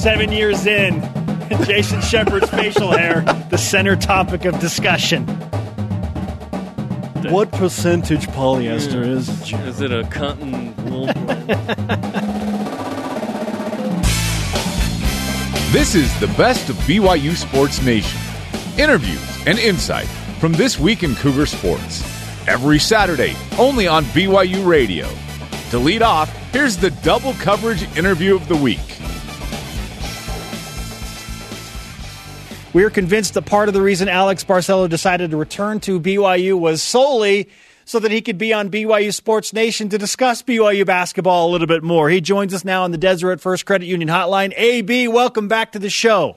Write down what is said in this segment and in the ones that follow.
Seven years in, Jason Shepard's facial hair, the center topic of discussion. What percentage polyester is it, Jim? Is it a cotton wool? This is the best of BYU Sports Nation. Interviews and insight from this week in Cougar Sports. Every Saturday, only on BYU Radio. To lead off, here's the double coverage interview of the week. We are convinced that part of the reason Alex Barcelo decided to return to BYU was solely so that he could be on BYU Sports Nation to discuss BYU basketball a little bit more. He joins us now on the Deseret First Credit Union Hotline. AB, welcome back to the show.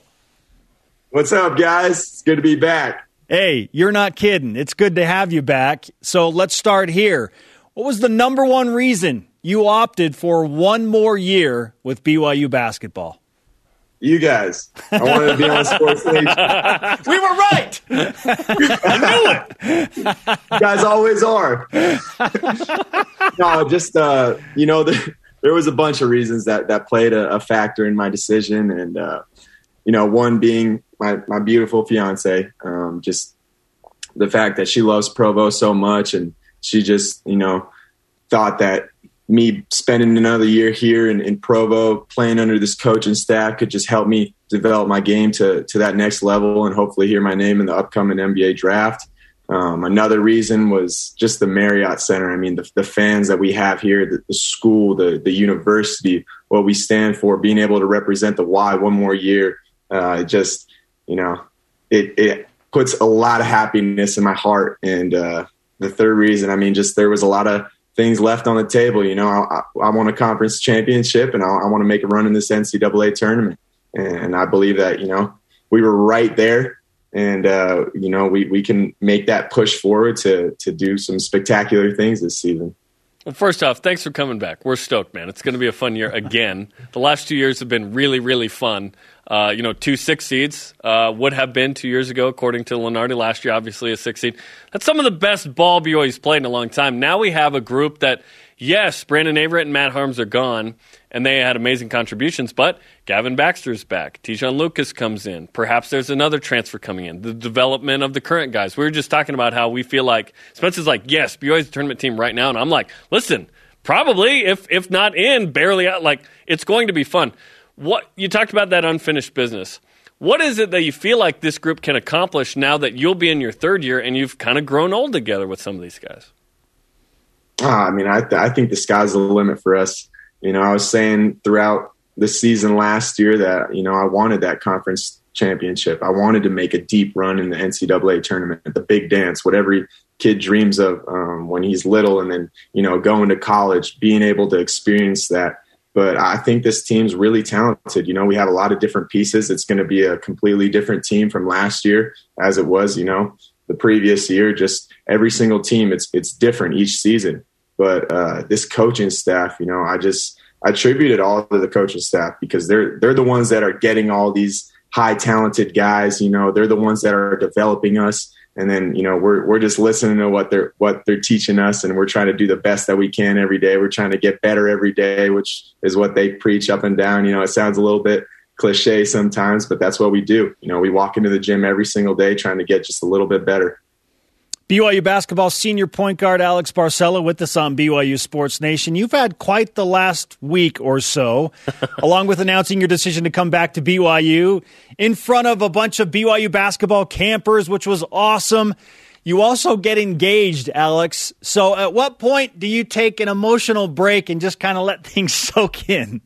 What's up, guys? It's good to be back. Hey, you're not kidding. It's good to have you back. So let's start here. What was the number one reason you opted for one more year with BYU basketball? You guys. I wanted to be on Sports Nation. we were right. I knew it. You guys always are. no, just uh, you know, the, there was a bunch of reasons that that played a, a factor in my decision, and uh, you know, one being my my beautiful fiance. Um, just the fact that she loves Provo so much, and she just you know thought that me spending another year here in, in, Provo, playing under this coach and staff could just help me develop my game to to that next level and hopefully hear my name in the upcoming NBA draft. Um, another reason was just the Marriott Center. I mean, the, the fans that we have here, the, the, school, the the university, what we stand for, being able to represent the Y one more year, uh, just you know, it it puts a lot of happiness in my heart. And uh, the third reason, I mean, just there was a lot of things left on the table. You know, I, I want a conference championship and I, I want to make a run in this NCAA tournament. And I believe that, you know, we were right there and, uh, you know, we, we can make that push forward to, to do some spectacular things this season. Well, first off, thanks for coming back. We're stoked, man. It's going to be a fun year again. the last two years have been really, really fun. Uh, you know, two six seeds uh, would have been two years ago, according to Lunardi Last year, obviously, a six seed. That's some of the best ball BYU's played in a long time. Now we have a group that, yes, Brandon Averette and Matt Haarms are gone, and they had amazing contributions, but Gavin Baxter's back. Te'Jon Lucas comes in. Perhaps there's another transfer coming in. The development of the current guys. We were just talking about how we feel like Spencer's like, yes, BYU's a tournament team right now, and I'm like, listen, probably if if not in, barely out. Like it's going to be fun. What you talked about that unfinished business. What is it that you feel like this group can accomplish now that you'll be in your third year and you've kind of grown old together with some of these guys? Ah, I mean, I, th- I think the sky's the limit for us. You know, I was saying throughout the season last year that, you know, I wanted that conference championship. I wanted to make a deep run in the NCAA tournament, the big dance, what every kid dreams of um, when he's little, and then, you know, going to college, being able to experience that but I think this team's really talented. You know, we have a lot of different pieces. It's going to be a completely different team from last year as it was, you know, the previous year. Just every single team, it's it's different each season. But uh, this coaching staff, you know, I just I attribute it all to the coaching staff because they're they're the ones that are getting all these high talented guys. You know, they're the ones that are developing us and then you know we're we're just listening to what they're what they're teaching us and we're trying to do the best that we can every day. We're trying to get better every day which is what they preach up and down. You know it sounds a little bit cliche sometimes but that's what we do. You know we walk into the gym every single day trying to get just a little bit better BYU basketball senior point guard Alex Barcelo with us on BYU Sports Nation. You've had quite the last week or so, along with announcing your decision to come back to BYU in front of a bunch of BYU basketball campers, which was awesome. You also get engaged, Alex. So at what point do you take an emotional break and just kind of let things soak in?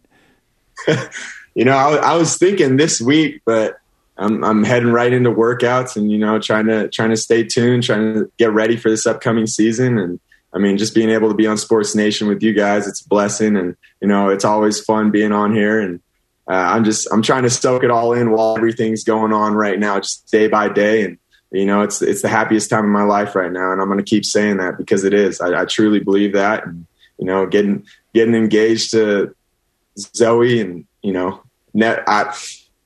you know, I, I was thinking this week, but I'm, I'm heading right into workouts and you know trying to trying to stay tuned, trying to get ready for this upcoming season. And I mean, just being able to be on Sports Nation with you guys, it's a blessing. And you know, it's always fun being on here. And uh, I'm just I'm trying to soak it all in while everything's going on right now, just day by day. And you know, it's it's the happiest time of my life right now, and I'm going to keep saying that because it is. I, I truly believe that. And you know, getting getting engaged to Zoe and you know, net. I,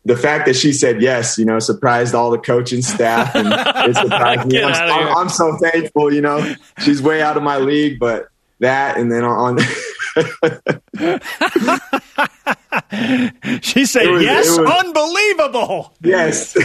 the fact that she said yes, you know, surprised all the coaching staff and it surprised me. I'm, I'm, I'm, so thankful, you know. She's way out of my league, but that and then on she said, was- "Yes, was- unbelievable." Yes.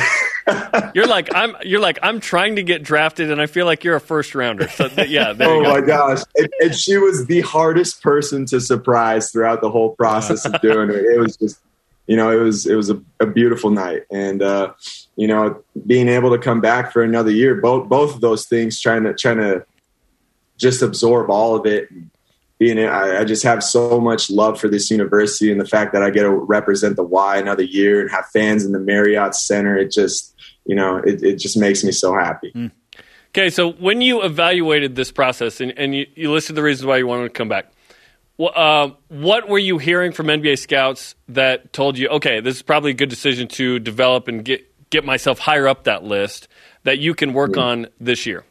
You're like I'm. You're like I'm trying to get drafted, and I feel like you're a first rounder. So th- yeah, there oh you go. my gosh. And, and she was the hardest person to surprise throughout the whole process of doing it. It was just, you know, it was, it was a, a beautiful night. And, uh, you know, being able to come back for another year, both, both of those things, trying to, trying to just absorb all of it. Being, I, I just have so much love for this university and the fact that I get to represent the Y another year and have fans in the Marriott Center. It just, you know, it, it just makes me so happy. Okay, so when you evaluated this process and, and you, you listed the reasons why you wanted to come back, uh, what were you hearing from NBA scouts that told you, okay, this is probably a good decision to develop and get get myself higher up that list that you can work on this year?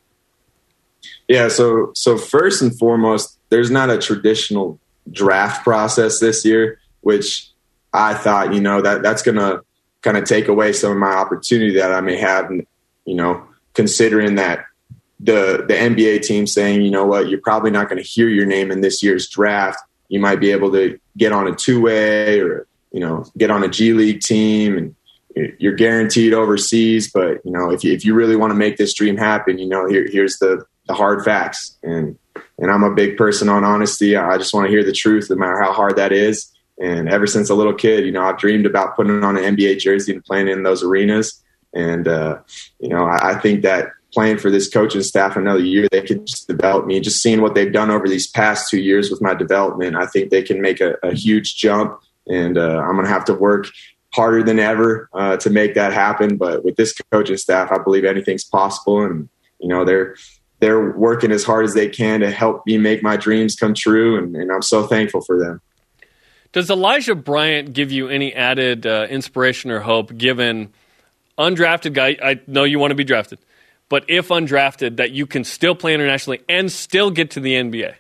Yeah, so so first and foremost, there's not a traditional draft process this year, which I thought, you know, that that's gonna kind of take away some of my opportunity that I may have, and you know, considering that the the NBA team saying, you know what, you're probably not going to hear your name in this year's draft. You might be able to get on a two way or you know get on a G League team and you're guaranteed overseas. But you know, if you, if you really want to make this dream happen, you know, here, here's the the hard facts. And and I'm a big person on honesty. I just want to hear the truth, no matter how hard that is. And ever since a little kid, you know, I've dreamed about putting on an NBA jersey and playing in those arenas. And uh, you know, I, I think that playing for this coaching staff another year, they could just develop me. Just seeing what they've done over these past two years with my development, I think they can make a, a huge jump. And uh, I'm going to have to work harder than ever uh, to make that happen. But with this coaching staff, I believe anything's possible. And you know, they're they're working as hard as they can to help me make my dreams come true. And, and I'm so thankful for them. Does Elijah Bryant give you any added uh, inspiration or hope, given undrafted guy? I know you want to be drafted, but if undrafted, that you can still play internationally and still get to the NBA.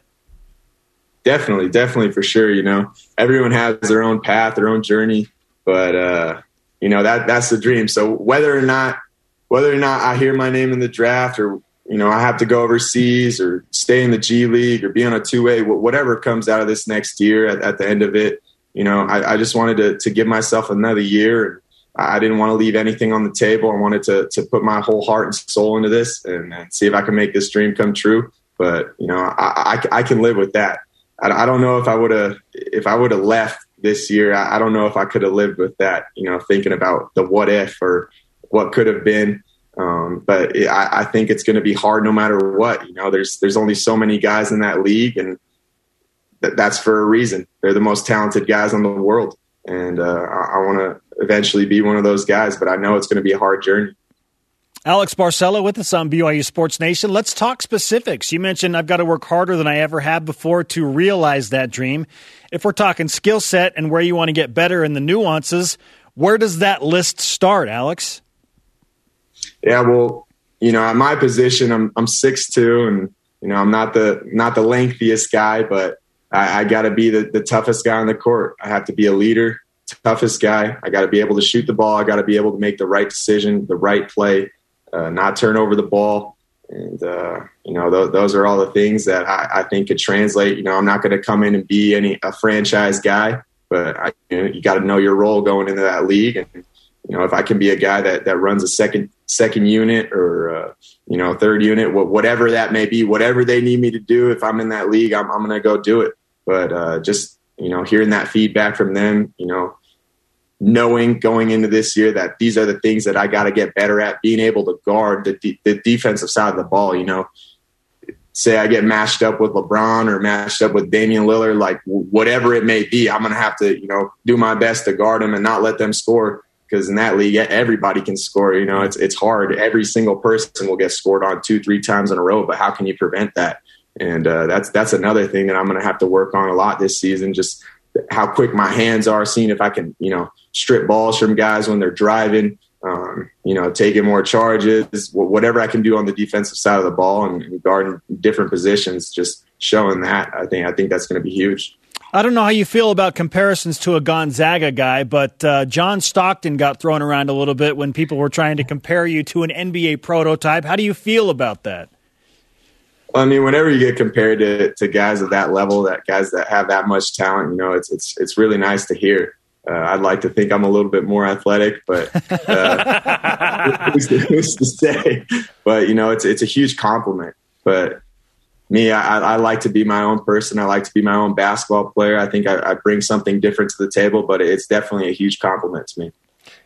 Definitely, definitely for sure. You know, everyone has their own path, their own journey, but uh, you know that that's the dream. So whether or not whether or not I hear my name in the draft, or you know I have to go overseas, or stay in the G League, or be on a two way, whatever comes out of this next year at, at the end of it, you know, I, I just wanted to to give myself another year. I didn't want to leave anything on the table. I wanted to to put my whole heart and soul into this and, and see if I can make this dream come true. But you know, I, I, I can live with that. I, I don't know if I would have if I would have left this year. I, I don't know if I could have lived with that. You know, thinking about the what if or what could have been. Um, but it, I, I think it's going to be hard no matter what. You know, there's there's only so many guys in that league, and th- that's for a reason. They're the most talented guys in the world, and uh, I want to eventually be one of those guys. But I know it's going to be a hard journey. Alex Barcelo with us on BYU Sports Nation. Let's talk specifics. You mentioned I've got to work harder than I ever have before to realize that dream. If we're talking skill set and where you want to get better in the nuances, where does that list start, Alex? Yeah, well, you know, at my position, I'm I'm six two, and you know, I'm not the not the lengthiest guy, but I, I got to be the, the toughest guy on the court. I have to be a leader, toughest guy. I got to be able to shoot the ball. I got to be able to make the right decision, the right play, uh, not turn over the ball. And, uh, you know, th- those are all the things that I, I think could translate. You know, I'm not going to come in and be any a franchise guy, but I, you, know, you got to know your role going into that league. And, you know, if I can be a guy that, that runs a second second unit or, uh, you know, third unit, whatever that may be, whatever they need me to do, if I'm in that league, I'm, I'm going to go do it. But uh, just, you know, hearing that feedback from them, you know, knowing going into this year that these are the things that I got to get better at, being able to guard the, de- the defensive side of the ball. You know, say I get matched up with LeBron or matched up with Damian Lillard, like w- whatever it may be, I'm going to have to, you know, do my best to guard them and not let them score. Because in that league, everybody can score. You know, it's it's hard. Every single person will get scored on two, three times in a row. But how can you prevent that? And uh, that's that's another thing that I'm going to have to work on a lot this season. Just how quick my hands are, seeing if I can, you know, strip balls from guys when they're driving, um, you know, taking more charges, whatever I can do on the defensive side of the ball and, guarding different positions, just showing that. I think I think that's going to be huge. I don't know how you feel about comparisons to a Gonzaga guy, but uh, John Stockton got thrown around a little bit when people were trying to compare you to an NBA prototype. How do you feel about that? I mean, whenever you get compared to, to guys at that level, that guys that have that much talent, you know, it's it's it's really nice to hear. Uh, I'd like to think I'm a little bit more athletic, but uh, who's, to, who's, to, say? But you know, it's it's a huge compliment. But me, I, I, like to be my own person. I like to be my own basketball player. I think I, I, bring something different to the table, but it's definitely a huge compliment to me.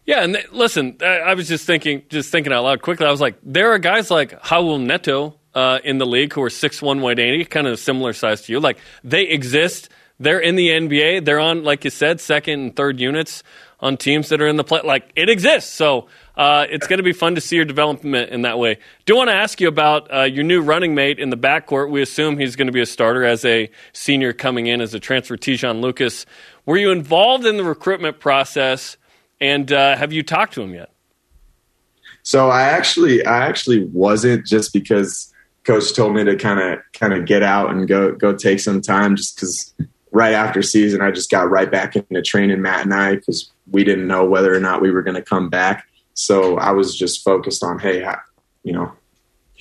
Yeah, and th- listen, I, I, was just thinking, just thinking out loud quickly. I was like, there are guys like Raul Neto uh, in the league who are six one, one eighty, kind of similar size to you. Like they exist. They're in the NBA. They're on, like you said, second and third units on teams that are in the play. Like it exists. So uh, it's going to be fun to see your development in that way. Do want to ask you about uh, your new running mate in the backcourt. We assume he's going to be a starter as a senior coming in as a transfer, Te'Jon Lucas. Were you involved in the recruitment process, and uh, have you talked to him yet? So I actually, I actually wasn't just because coach told me to kind of, kind of get out and go, go take some time, just because right after season I just got right back into training Matt and I because we didn't know whether or not we were going to come back. So I was just focused on, hey, how, you know,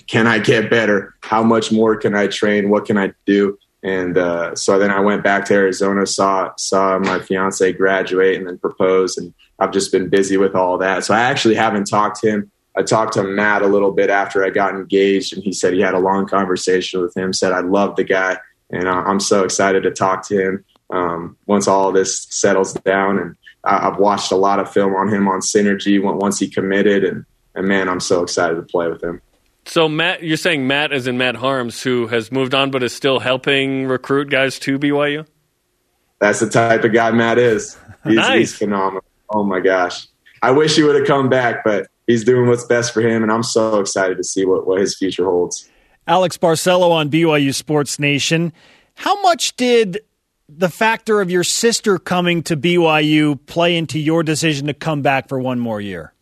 can I get better? How much more can I train? What can I do? And uh, so then I went back to Arizona, saw saw my fiance graduate, and then propose. And I've just been busy with all that. So I actually haven't talked to him. I talked to Matt a little bit after I got engaged, and he said he had a long conversation with him. Said I love the guy, and I'm so excited to talk to him um, once all this settles down. And I've watched a lot of film on him on Synergy once he committed, and, and man, I'm so excited to play with him. So Matt, you're saying Matt is in Matt Haarms, who has moved on but is still helping recruit guys to BYU. That's the type of guy Matt is. He's, nice. he's phenomenal. Oh my gosh, I wish he would have come back, but he's doing what's best for him, and I'm so excited to see what, what his future holds. Alex Barcelo on BYU Sports Nation. How much did the factor of your sister coming to BYU play into your decision to come back for one more year?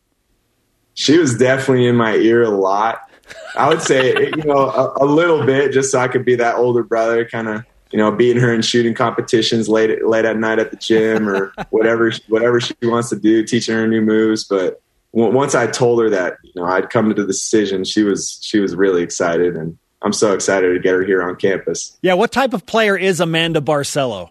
She was definitely in my ear a lot. I would say, you know, a, a, little bit, just so I could be that older brother, kind of, you know, beating her in shooting competitions late late at night at the gym or whatever whatever she wants to do, teaching her new moves. But once I told her that, you know, I'd come to the decision, she was she was really excited, and I'm so excited to get her here on campus. Yeah, what type of player is Amanda Barcelo?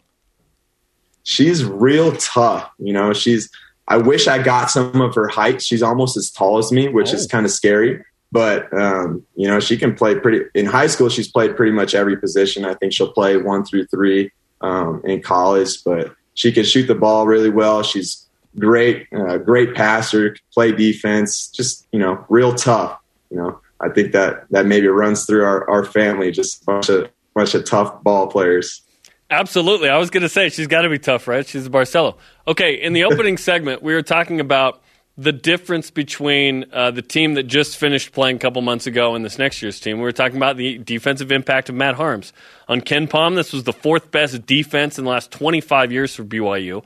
She's real tough. You know, she's. I wish I got some of her height. She's almost as tall as me, which oh. is kind of scary. But um, you know, she can play pretty. In high school, she's played pretty much every position. I think she'll play one through three um, in college. But she can shoot the ball really well. She's great, uh, great passer, play defense. Just you know, real tough. You know, I think that that maybe runs through our, our family. Just a bunch of bunch of tough ball players. Absolutely. I was going to say she's got to be tough, right? She's a Barcelo. Okay, in the opening segment, we were talking about the difference between uh, the team that just finished playing a couple months ago and this next year's team. We were talking about the defensive impact of Matt Haarms. On KenPom, this was the fourth best defense in the last 25 years for BYU.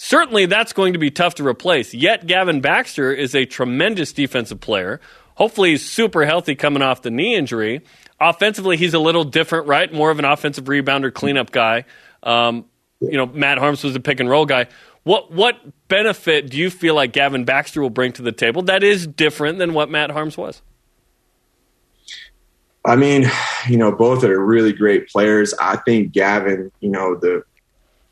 Certainly, that's going to be tough to replace. Yet, Gavin Baxter is a tremendous defensive player Hopefully, he's super healthy coming off the knee injury. Offensively, he's a little different, right? More of an offensive rebounder, cleanup guy. Um, you know, Matt Haarms was a pick and roll guy. What what benefit do you feel like Gavin Baxter will bring to the table that is different than what Matt Haarms was? I mean, you know, both are really great players. I think Gavin, you know, the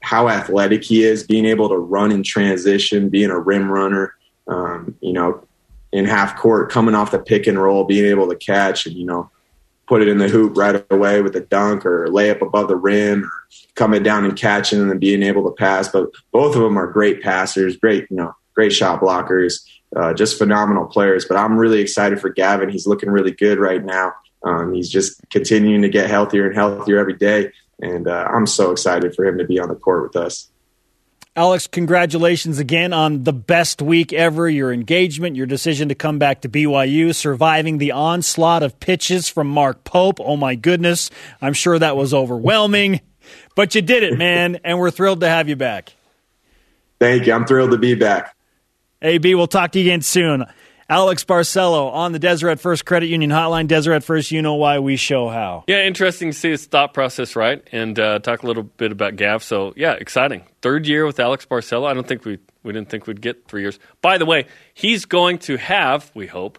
how athletic he is, being able to run in transition, being a rim runner, um, you know, in half court, coming off the pick and roll, being able to catch and, you know, put it in the hoop right away with a dunk or lay up above the rim or coming down and catching and then being able to pass. But both of them are great passers, great, you know, great shot blockers, uh, just phenomenal players. But I'm really excited for Gavin. He's looking really good right now. Um, he's just continuing to get healthier and healthier every day. And uh, I'm so excited for him to be on the court with us. Alex, congratulations again on the best week ever, your engagement, your decision to come back to BYU, surviving the onslaught of pitches from Mark Pope. Oh my goodness. I'm sure that was overwhelming, but you did it, man, and we're thrilled to have you back. Thank you. I'm thrilled to be back. AB, we'll talk to you again soon. Alex Barcelo on the Deseret First Credit Union Hotline. Deseret First, you know why we show how. Yeah, interesting to see his thought process, right? And uh, talk a little bit about Gav. So, yeah, exciting. Third year with Alex Barcelo. I don't think we we didn't think we'd get three years. By the way, he's going to have, we hope,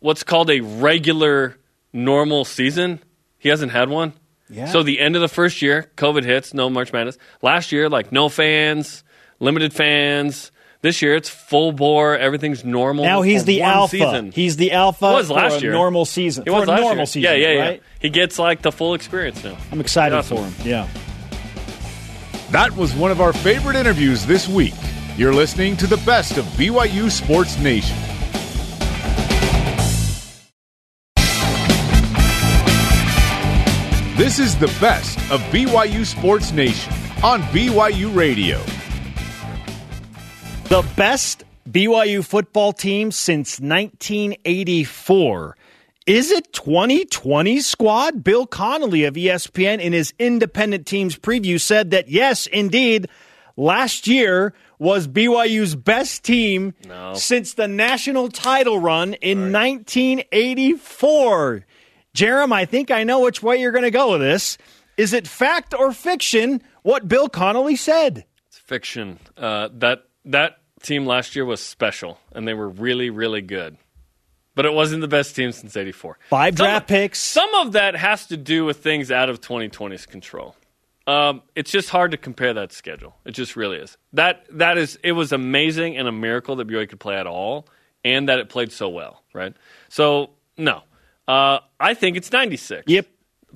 what's called a regular normal season. He hasn't had one. Yeah. So the end of the first year, COVID hits, no March Madness. Last year, like no fans, limited fans. This year it's full bore. Everything's normal. Now he's the alpha. Season. He's the alpha was for last a year. normal season. He for was a last normal year. season. Yeah, yeah, right? yeah. He gets like the full experience now. I'm excited Awesome. for him. Yeah. That was one of our favorite interviews this week. You're listening to the best of BYU Sports Nation. This is the best of BYU Sports Nation on BYU Radio. The best BYU football team since 1984. Is it 2020 squad? Bill Connolly of ESPN in his independent teams preview said that yes, indeed, last year was BYU's best team No. since the national title run in 1984. Jerem, I think I know which way you're going to go with this. Is it fact or fiction what Bill Connolly said? It's fiction. Uh, that that team last year was special, and they were really, really good. But it wasn't the best team since '84. Five Some- draft picks. Some of that has to do with things out of 2020's control. Um, it's just hard to compare that schedule. It just really is. That that is. It was amazing and a miracle that BYU could play at all, and that it played so well. Right. So no, uh, I think it's 96. Yep.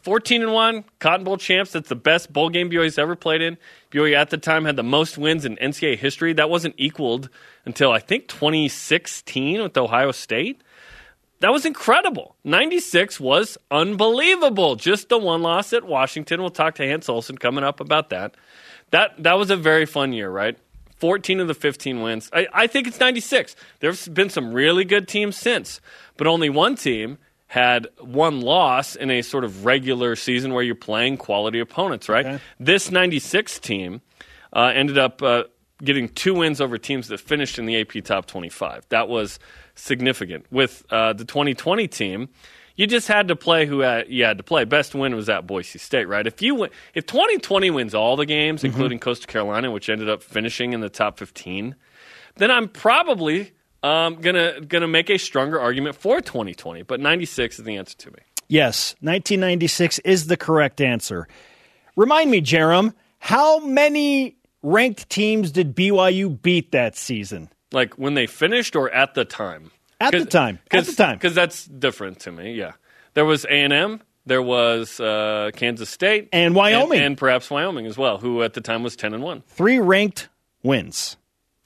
14 and 1, Cotton Bowl champs. That's the best bowl game BYU's ever played in. BYU at the time had the most wins in NCAA history. That wasn't equaled until I think 2016 with Ohio State. That was incredible. 96 was unbelievable. Just the one loss at Washington. We'll talk to Hans Olsen coming up about that. That that was a very fun year, right? 14 of the 15 wins. I, I think it's 96. There's been some really good teams since, but only one team had one loss in a sort of regular season where you're playing quality opponents, right? Okay. This 96 team uh, ended up uh, getting two wins over teams that finished in the AP top 25. That was significant. With uh, the 2020 team, you just had to play who had, you had to play. Best win was at Boise State, right? If you win, if 2020 wins all the games, including Coastal Carolina, which ended up finishing in the top 15, then I'm probably um, gonna gonna make a stronger argument for 2020. But 96 is the answer to me. Yes, 1996 is the correct answer. Remind me, Jerem, how many ranked teams did BYU beat that season? Like when they finished or at the time? At the time. At the time. Because that's different to me, yeah. There was A&M. There was uh, Kansas State. And Wyoming. And, and perhaps Wyoming as well, who at the time was 10 and 1. Three ranked wins.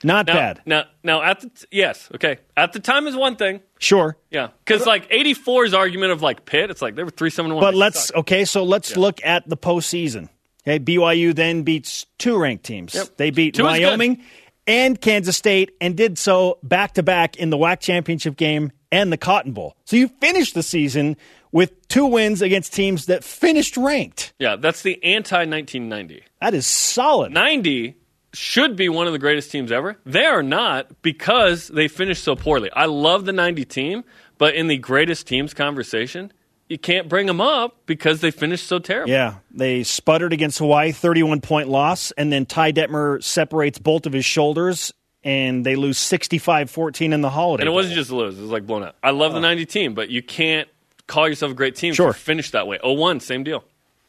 Not Now, bad. Now, now at the t- yes, okay. At the time is one thing, Sure. yeah. Because like 84's argument of like Pitt, it's like they were three seven one. But let's suck. okay, so let's look at the postseason. Okay, BYU then beats two ranked teams. Yep. They beat Two. Wyoming and Kansas State and did so back to back in the WAC championship game and the Cotton Bowl. So you finished the season with two wins against teams that finished ranked. yeah, that's the anti 1990. That is solid. 90 should be one of the greatest teams ever. They are not because they finished so poorly. I love the 90 team, but in the greatest teams conversation, you can't bring them up because they finished so terrible. Yeah, they sputtered against Hawaii, 31 point loss, and then Ty Detmer separates both of his shoulders, and they lose 65 14 in the holiday. And it wasn't just a lose, it was like blown out. I love the 90 team, but you can't call yourself a great team Sure. if you finish that way. 01, same deal.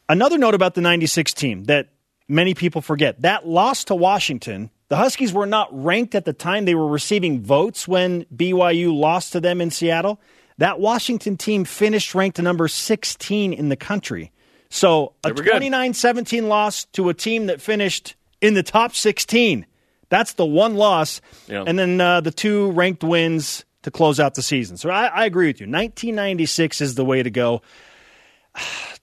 Another note about the 96 team that many people forget that loss to Washington, the Huskies were not ranked at the time. They were receiving votes when BYU lost to them in Seattle. That Washington team finished ranked number 16 in the country. So a They 29 17 loss to a team that finished in the top 16. That's the one loss. Yeah. And then uh, the two ranked wins to close out the season. So I, I agree with you. 1996 is the way to go.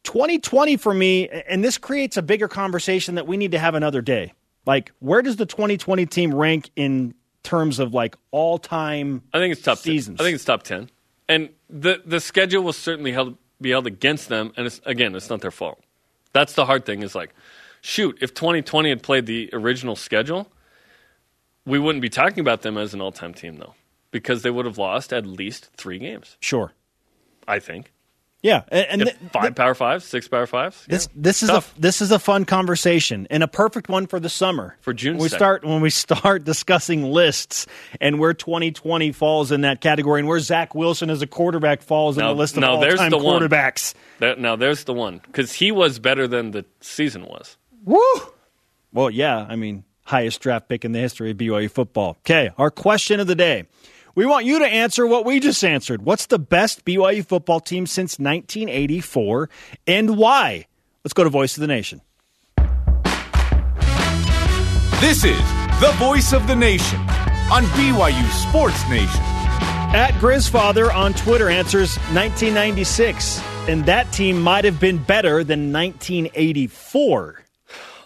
2020 for me, and this creates a bigger conversation that we need to have another day. Like, where does the 2020 team rank in terms of like all time? I think it's top Seasons. 10. I think it's top 10. And the, the schedule will certainly held, be held against them. And it's, again, it's not their fault. That's the hard thing is like, shoot, if 2020 had played the original schedule, we wouldn't be talking about them as an all time team, though, because they would have lost at least three games, Sure. I think. Yeah, and, and th- five power fives, six power fives. This yeah. this is Tough. a this is a fun conversation and a perfect one for the summer For June When we 2nd. start when we start discussing lists and where 2020 falls in that category and where Zach Wilson as a quarterback falls in the list of all time the one. quarterbacks. That- now there's the one because he was better than the season was. Woo! Well, yeah, I mean highest draft pick in the history of BYU football. Okay, our question of the day. We want you to answer what we just answered. What's the best BYU football team since 1984 and why? Let's go to Voice of the Nation. This is the voice of the nation on BYU Sports Nation. At Grizzfather on Twitter answers 1996, and that team might have been better than 1984.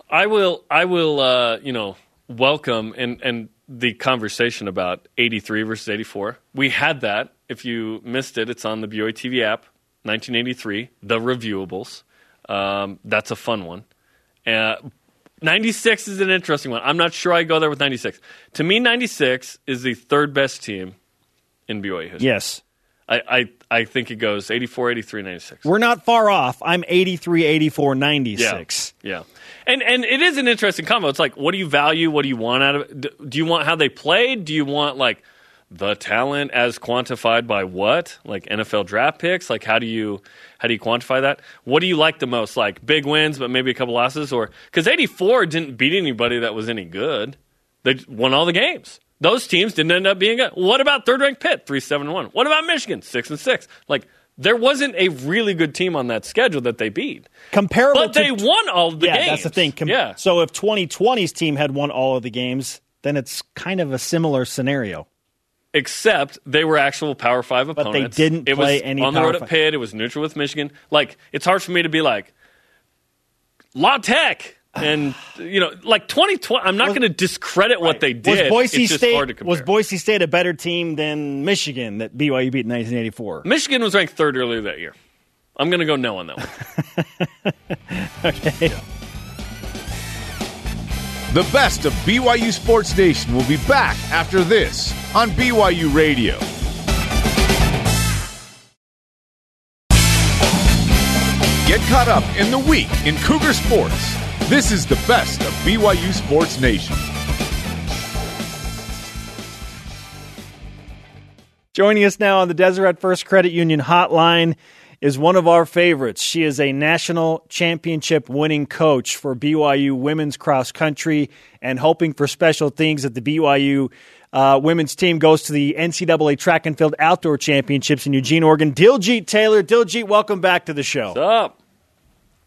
I will. I will. Uh, you know, welcome and and the conversation about 83 versus 84. We had that. If you missed it, it's on the BYU TV app. 1983, the reviewables. Um, that's a fun one. Uh, 96 is an interesting one. I'm not sure I go there with 96. To me, 96 is the third best team in BYU history. Yes. I, I, I think it goes 84, 83, 96. We're not far off. I'm 83, 84, 96. Yeah. yeah. And and it is an interesting combo. It's like, what do you value? What do you want out of? Do you want how they played? Do you want like the talent as quantified by what? Like NFL draft picks? Like how do you how do you quantify that? What do you like the most? Like big wins, but maybe a couple losses, or because '84 didn't beat anybody that was any good. They won all the games. Those teams didn't end up being good. What about third ranked Pitt, three seven one? What about Michigan, six and six? Like there wasn't a really good team on that schedule that they beat. Comparable, but they to, won all the games. yeah, games. that's the thing. Com- yeah. So if 2020's team had won all of the games, then it's kind of a similar scenario. Except they were actual Power Five opponents. But they didn't it play was any on the road at Pitt. It was neutral with Michigan. Like it's hard for me to be like La Tech. And you know, like 2020, I'm not going to discredit what they did. Was Boise it's just State hard to was Boise State a better team than Michigan that BYU beat in 1984? Michigan was ranked third earlier that year. I'm going to go no on that one. okay. The best of BYU Sports Nation will be back after this on BYU Radio. Get caught up in the week in Cougar Sports. This is the best of BYU Sports Nation. Joining us now on the Deseret First Credit Union hotline is one of our favorites. She is a national championship winning coach for BYU women's cross country and hoping for special things that the BYU uh, women's team goes to the NCAA track and field outdoor championships in Eugene, Oregon. Diljeet Taylor. Diljeet, welcome back to the show. What's up?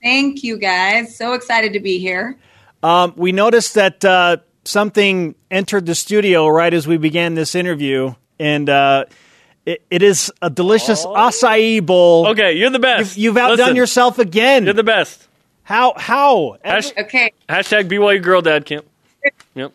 Thank you, guys. So excited to be here. Um, we noticed that uh, something entered the studio right as we began this interview, and uh, it, it is a delicious acai bowl. Okay, you're the best. You've, you've outdone Listen, yourself again. You're the best. how? How? Hash- Okay. hashtag BYU Girl Dad Camp. Yep.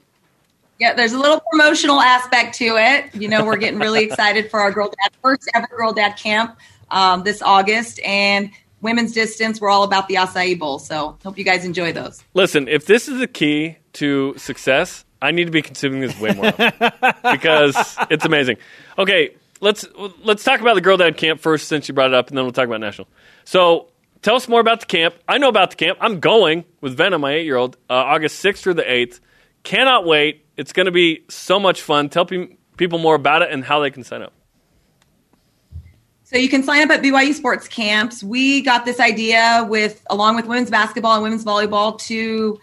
Yeah, there's a little promotional aspect to it. You know, we're getting really excited for our Girl Dad first ever Girl Dad Camp um, this August, and women's distance. We're all about the acai bowl. So hope you guys enjoy those. Listen, if this is the key to success, I need to be consuming this way more because it's amazing. Okay, let's let's talk about the Girl Dad Camp first, since you brought it up, and then we'll talk about national. So, tell us more about the camp. I know about the camp. I'm going with Venom, my eight year old, uh, August sixth through the eighth. Cannot wait. It's going to be so much fun. Tell pe- people more about it and how they can sign up. So you can sign up at BYU Sports Camps. We got this idea with, along with women's basketball and women's volleyball, to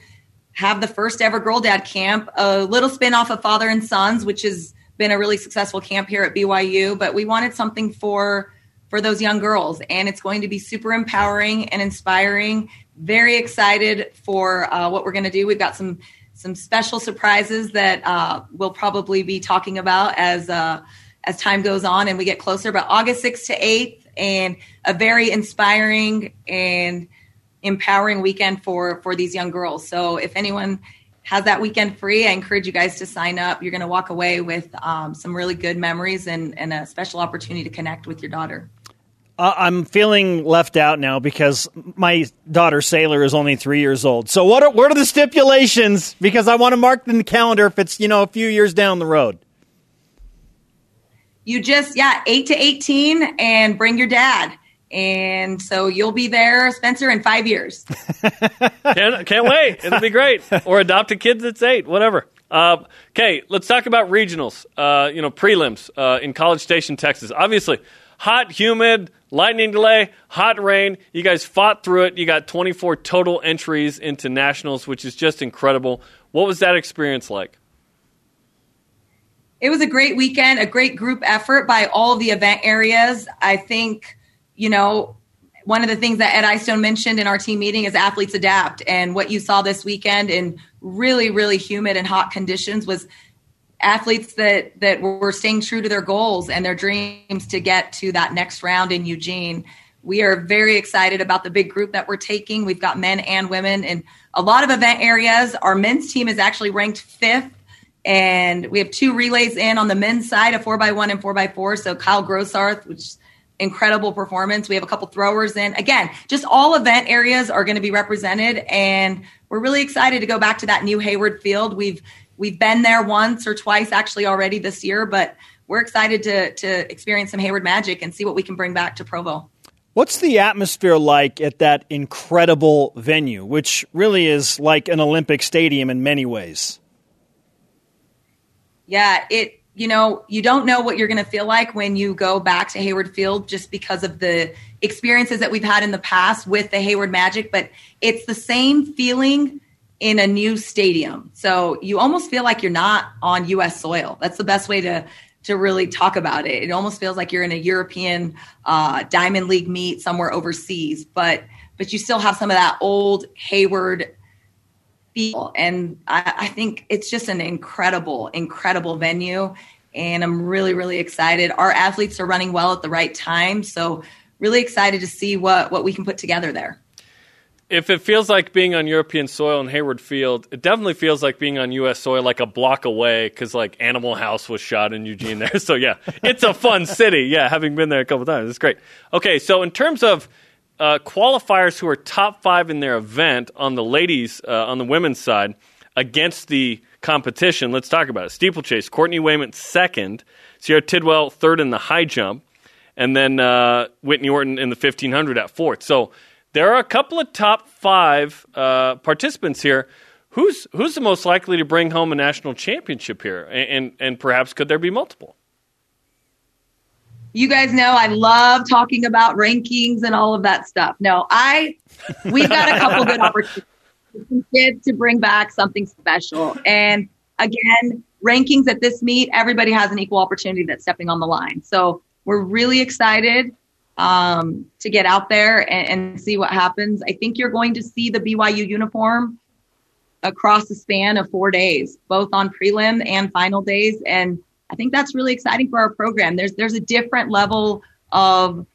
have the first ever Girl Dad Camp, a little spin off of Father and Sons, which has been a really successful camp here at BYU. But we wanted something for for those young girls, and it's going to be super empowering and inspiring. Very excited for uh, what we're going to do. We've got some some special surprises that uh, we'll probably be talking about as uh, as time goes on and we get closer. But August 6th to 8th, and a very inspiring and empowering weekend for for these young girls. So if anyone has that weekend free, I encourage you guys to sign up. You're going to walk away with um, some really good memories and, and a special opportunity to connect with your daughter. I'm feeling left out now because my daughter Sailor is only three years old. So what are what are the stipulations? Because I want to mark in the calendar if it's you know a few years down the road. You just yeah, eight to eighteen, and bring your dad. And so you'll be there, Spencer, in five years. Can't, can't wait. It'll be great. Or adopt a kid that's eight, whatever. Uh, okay, let's talk about regionals. Uh, you know, prelims uh, in College Station, Texas. Obviously, hot, humid, lightning delay, hot rain. You guys fought through it. You got 24 total entries into nationals, which is just incredible. What was that experience like? It was a great weekend, a great group effort by all the event areas. I think, you know, one of the things that Ed Eyestone mentioned in our team meeting is athletes adapt. And what you saw this weekend in really, really humid and hot conditions was athletes that that were staying true to their goals and their dreams to get to that next round in Eugene. We are very excited about the big group that we're taking. We've got men and women in a lot of event areas. Our men's team is actually ranked fifth, and we have two relays in on the men's side, a four by one and four by four. So Kyle Grossarth, which incredible performance. We have a couple throwers in. Again, just all event areas are going to be represented, and we're really excited to go back to that new Hayward Field. We've We've been there once or twice actually already this year, but we're excited to to experience some Hayward magic and see what we can bring back to Provo. What's the atmosphere like at that incredible venue, which really is like an Olympic stadium in many ways? Yeah, it you know, you don't know what you're going to feel like when you go back to Hayward Field just because of the experiences that we've had in the past with the Hayward Magic, but it's the same feeling in a new stadium. So you almost feel like you're not on US soil. That's the best way to to really talk about it. It almost feels like you're in a European uh, Diamond League meet somewhere overseas, but but you still have some of that old Hayward feel. And I, I think it's just an incredible, incredible venue. And I'm really, really excited. Our athletes are running well at the right time. So really excited to see what what we can put together there if it feels like being on European soil in Hayward Field, it definitely feels like being on U.S. soil, like a block away, because like Animal House was shot in Eugene there. So yeah, it's a fun city. Yeah, having been there a couple times, it's great. Okay, so in terms of uh, qualifiers who are top five in their event on the ladies, uh, on the women's side, against the competition, let's talk about it. Steeplechase, Courtney Wayment second, Sierra Tidwell third in the high jump, and then uh, Whitney Orton in the 1500 at fourth. So there are a couple of top five uh, participants here. Who's who's the most likely to bring home a national championship here, and, and, and perhaps could there be multiple? You guys know I love talking about rankings and all of that stuff. No, I we've got a couple good opportunities to bring back something special. And again, rankings at this meet, everybody has an equal opportunity that's stepping on the line. So we're really excited um, to get out there and, and see what happens. I think you're going to see the BYU uniform across the span of four days, both on prelim and final days. And I think that's really exciting for our program. There's there's a different level of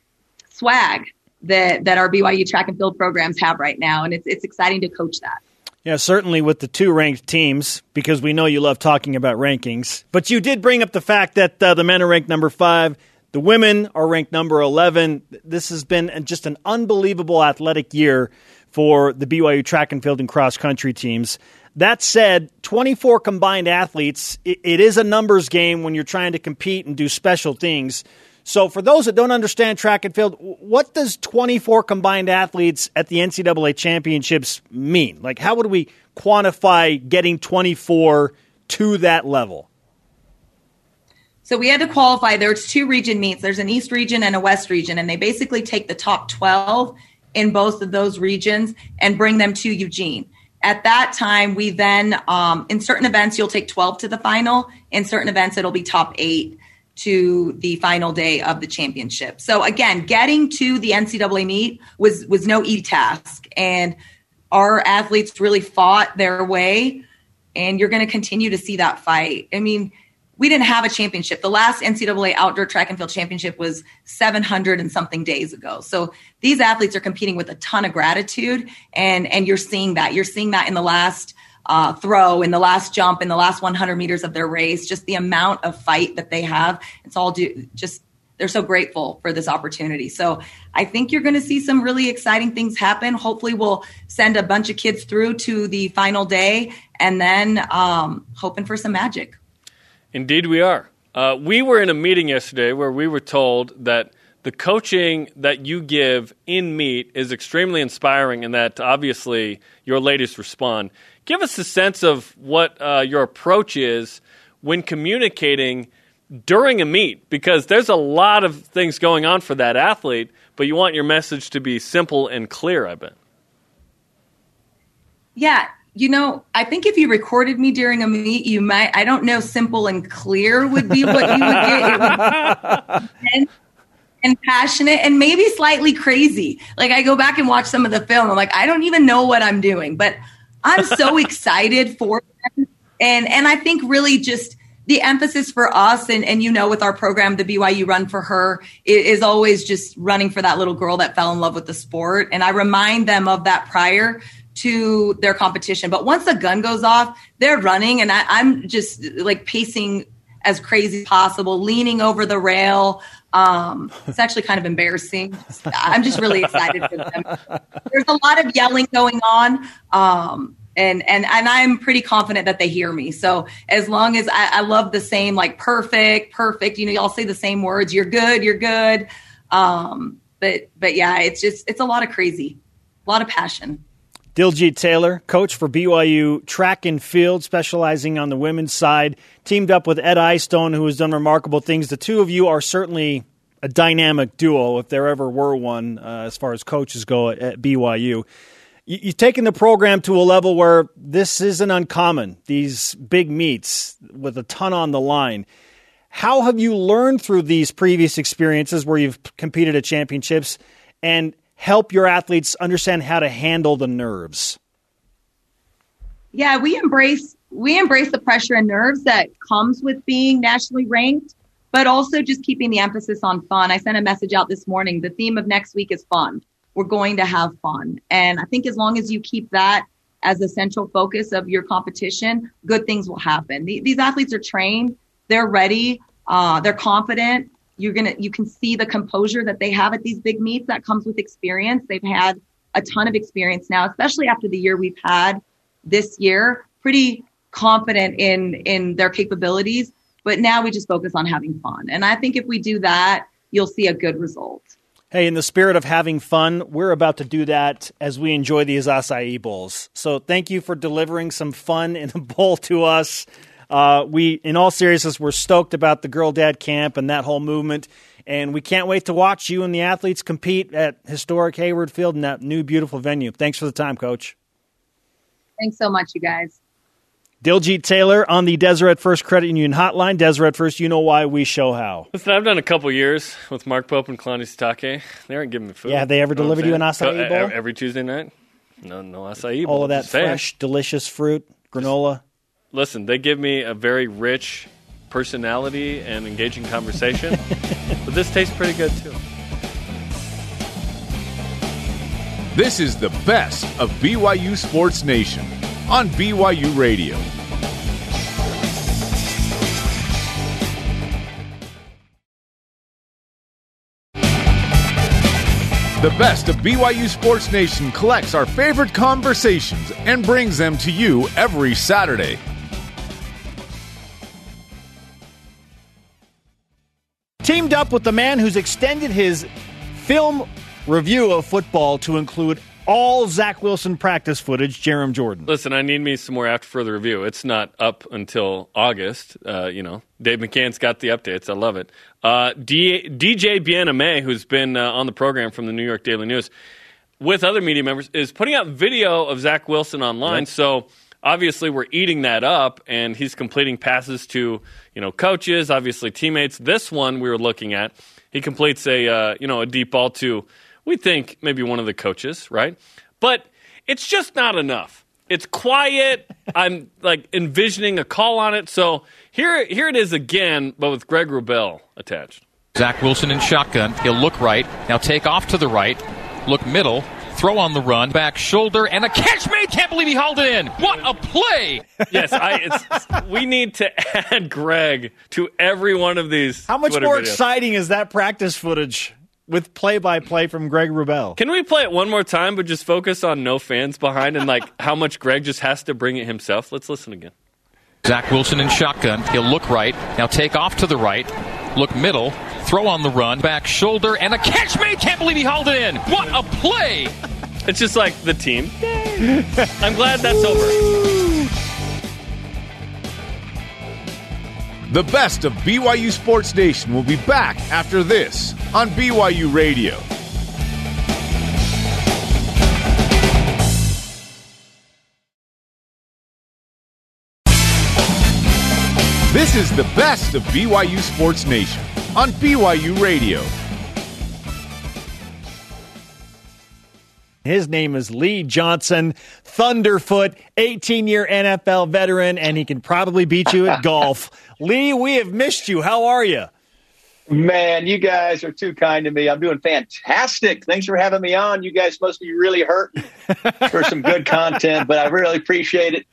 swag that that our BYU track and field programs have right now, and it's it's exciting to coach that. Yeah, certainly with the two ranked teams, because we know you love talking about rankings. But you did bring up the fact that uh, the men are ranked number five, the women are ranked number 11. This has been just an unbelievable athletic year for the BYU track and field and cross country teams. That said, 24 combined athletes, it, it is a numbers game when you're trying to compete and do special things. So, for those that don't understand track and field, what does 24 combined athletes at the NCAA championships mean? Like, how would we quantify getting 24 to that level? So we had to qualify. There's two region meets. There's an East region and a West region, and they basically take the top 12 in both of those regions and bring them to Eugene. At that time, we then, um, in certain events, you'll take 12 to the final. In certain events, it'll be top eight to the final day of the championship. So again, getting to the NCAA meet was was no e task, and our athletes really fought their way. And you're going to continue to see that fight. I mean, we didn't have a championship. The last NCAA outdoor track and field championship was 700 and something days ago. So these athletes are competing with a ton of gratitude, and and you're seeing that. You're seeing that in the last uh, throw, in the last jump, in the last 100 meters of their race. Just the amount of fight that they have. It's all due just. They're so grateful for this opportunity. So I think you're going to see some really exciting things happen. Hopefully, we'll send a bunch of kids through to the final day, and then um, hoping for some magic. Indeed, we are. Uh, we were in a meeting yesterday where we were told that the coaching that you give in meet is extremely inspiring and that obviously your ladies respond. Give us a sense of what uh, your approach is when communicating during a meet because there's a lot of things going on for that athlete, but you want your message to be simple and clear, I bet. Yeah, you know, I think if you recorded me during a meet, you might, I don't know, simple and clear would be what you would get. and, and passionate and maybe slightly crazy. Like I go back and watch some of the film. I'm like, I don't even know what I'm doing, but I'm so excited for them. And, and I think really just, the emphasis for us and, and you know with our program the byu run for her is always just running for that little girl that fell in love with the sport and i remind them of that prior to their competition but once the gun goes off they're running and I, i'm just like pacing as crazy as possible leaning over the rail um, it's actually kind of embarrassing i'm just really excited for them there's a lot of yelling going on um, and and and I'm pretty confident that they hear me. So as long as I, I, love the same like perfect, perfect, you know, y'all say the same words. You're good, you're good. Um, but but yeah, it's just it's a lot of crazy, a lot of passion. Diljeet Taylor, coach for BYU track and field, specializing on the women's side, teamed up with Ed Eyestone, who has done remarkable things. The two of you are certainly a dynamic duo, if there ever were one, uh, as far as coaches go at, at BYU you've taken the program to a level where this isn't uncommon, these big meets with a ton on the line. How have you learned through these previous experiences where you've competed at championships and help your athletes understand how to handle the nerves? Yeah, we embrace we embrace the pressure and nerves that comes with being nationally ranked, but also just keeping the emphasis on fun. I sent a message out this morning. The theme of next week is fun we're going to have fun. And I think as long as you keep that as a central focus of your competition, good things will happen. These athletes are trained, they're ready, uh, they're confident. You're gonna, you can see the composure that they have at these big meets. That comes with experience. They've had a ton of experience now, especially after the year we've had this year. Pretty confident in in their capabilities, but now we just focus on having fun. And I think if we do that, you'll see a good result. Hey, in the spirit of having fun, we're about to do that as we enjoy these acai bowls. So thank you for delivering some fun in a bowl to us. Uh, we, in all seriousness, we're stoked about the Girl Dad Camp and that whole movement. And we can't wait to watch you and the athletes compete at historic Hayward Field in that new, beautiful venue. Thanks for the time, Coach. Thanks so much, you guys. Diljeet Taylor on the Deseret First Credit Union Hotline. Deseret First, you know why, we show how. Listen, I've done a couple years with Mark Pope and Kalani Sitake. They aren't giving me food. Yeah, they ever delivered you an acai bowl? Every Tuesday night? No, no acai bowl. All of that fresh, delicious fruit, granola. Listen, they give me a very rich personality and engaging conversation, but this tastes pretty good too. This is the best of BYU Sports Nation on BYU Radio. The best of BYU Sports Nation collects our favorite conversations and brings them to you every Saturday. Teamed up with the man who's extended his film review of football to include all Zach Wilson practice footage, Jarom Jordan. Listen, I need me some more after further review. It's not up until August. Uh, you know, Dave McCann's got the updates. I love it. Uh, D- DJ Bien-Aimé, who's been uh, on the program from the New York Daily News, with other media members, is putting out video of Zach Wilson online. Yep. So obviously, we're eating that up, and he's completing passes to you know coaches, obviously teammates. This one we were looking at, he completes a uh, you know a deep ball to we think maybe one of the coaches, right? But it's just not enough. It's quiet. I'm like envisioning a call on it. So here, here it is again, but with Greg Wrubell attached. Zach Wilson in shotgun. He'll look right. Now take off to the right. Look middle. Throw on the run. Back shoulder and a catch made. Can't believe he hauled it in. What a play! yes, I, we need to add Greg to every one of these. How much Twitter more videos. exciting is that practice footage? with play by play from Greg Wrubell. Can we play it one more time, but just focus on no fans behind and like how much Greg just has to bring it himself? Let's listen again. Zach Wilson in shotgun. He'll look right. Now take off to the right. Look middle. Throw on the run. Back shoulder and a catch made. Can't believe he hauled it in. What a play! It's just like the team. I'm glad that's over. The best of BYU Sports Nation will be back after this on BYU Radio. This is the best of BYU Sports Nation on BYU Radio. His name is Lee Johnson, Thunderfoot, 18 year NFL veteran, and he can probably beat you at golf. Lee, we have missed you. How are you? Man, you guys are too kind to me. I'm doing fantastic. Thanks for having me on. You guys must be really hurt for some good content, but I really appreciate it.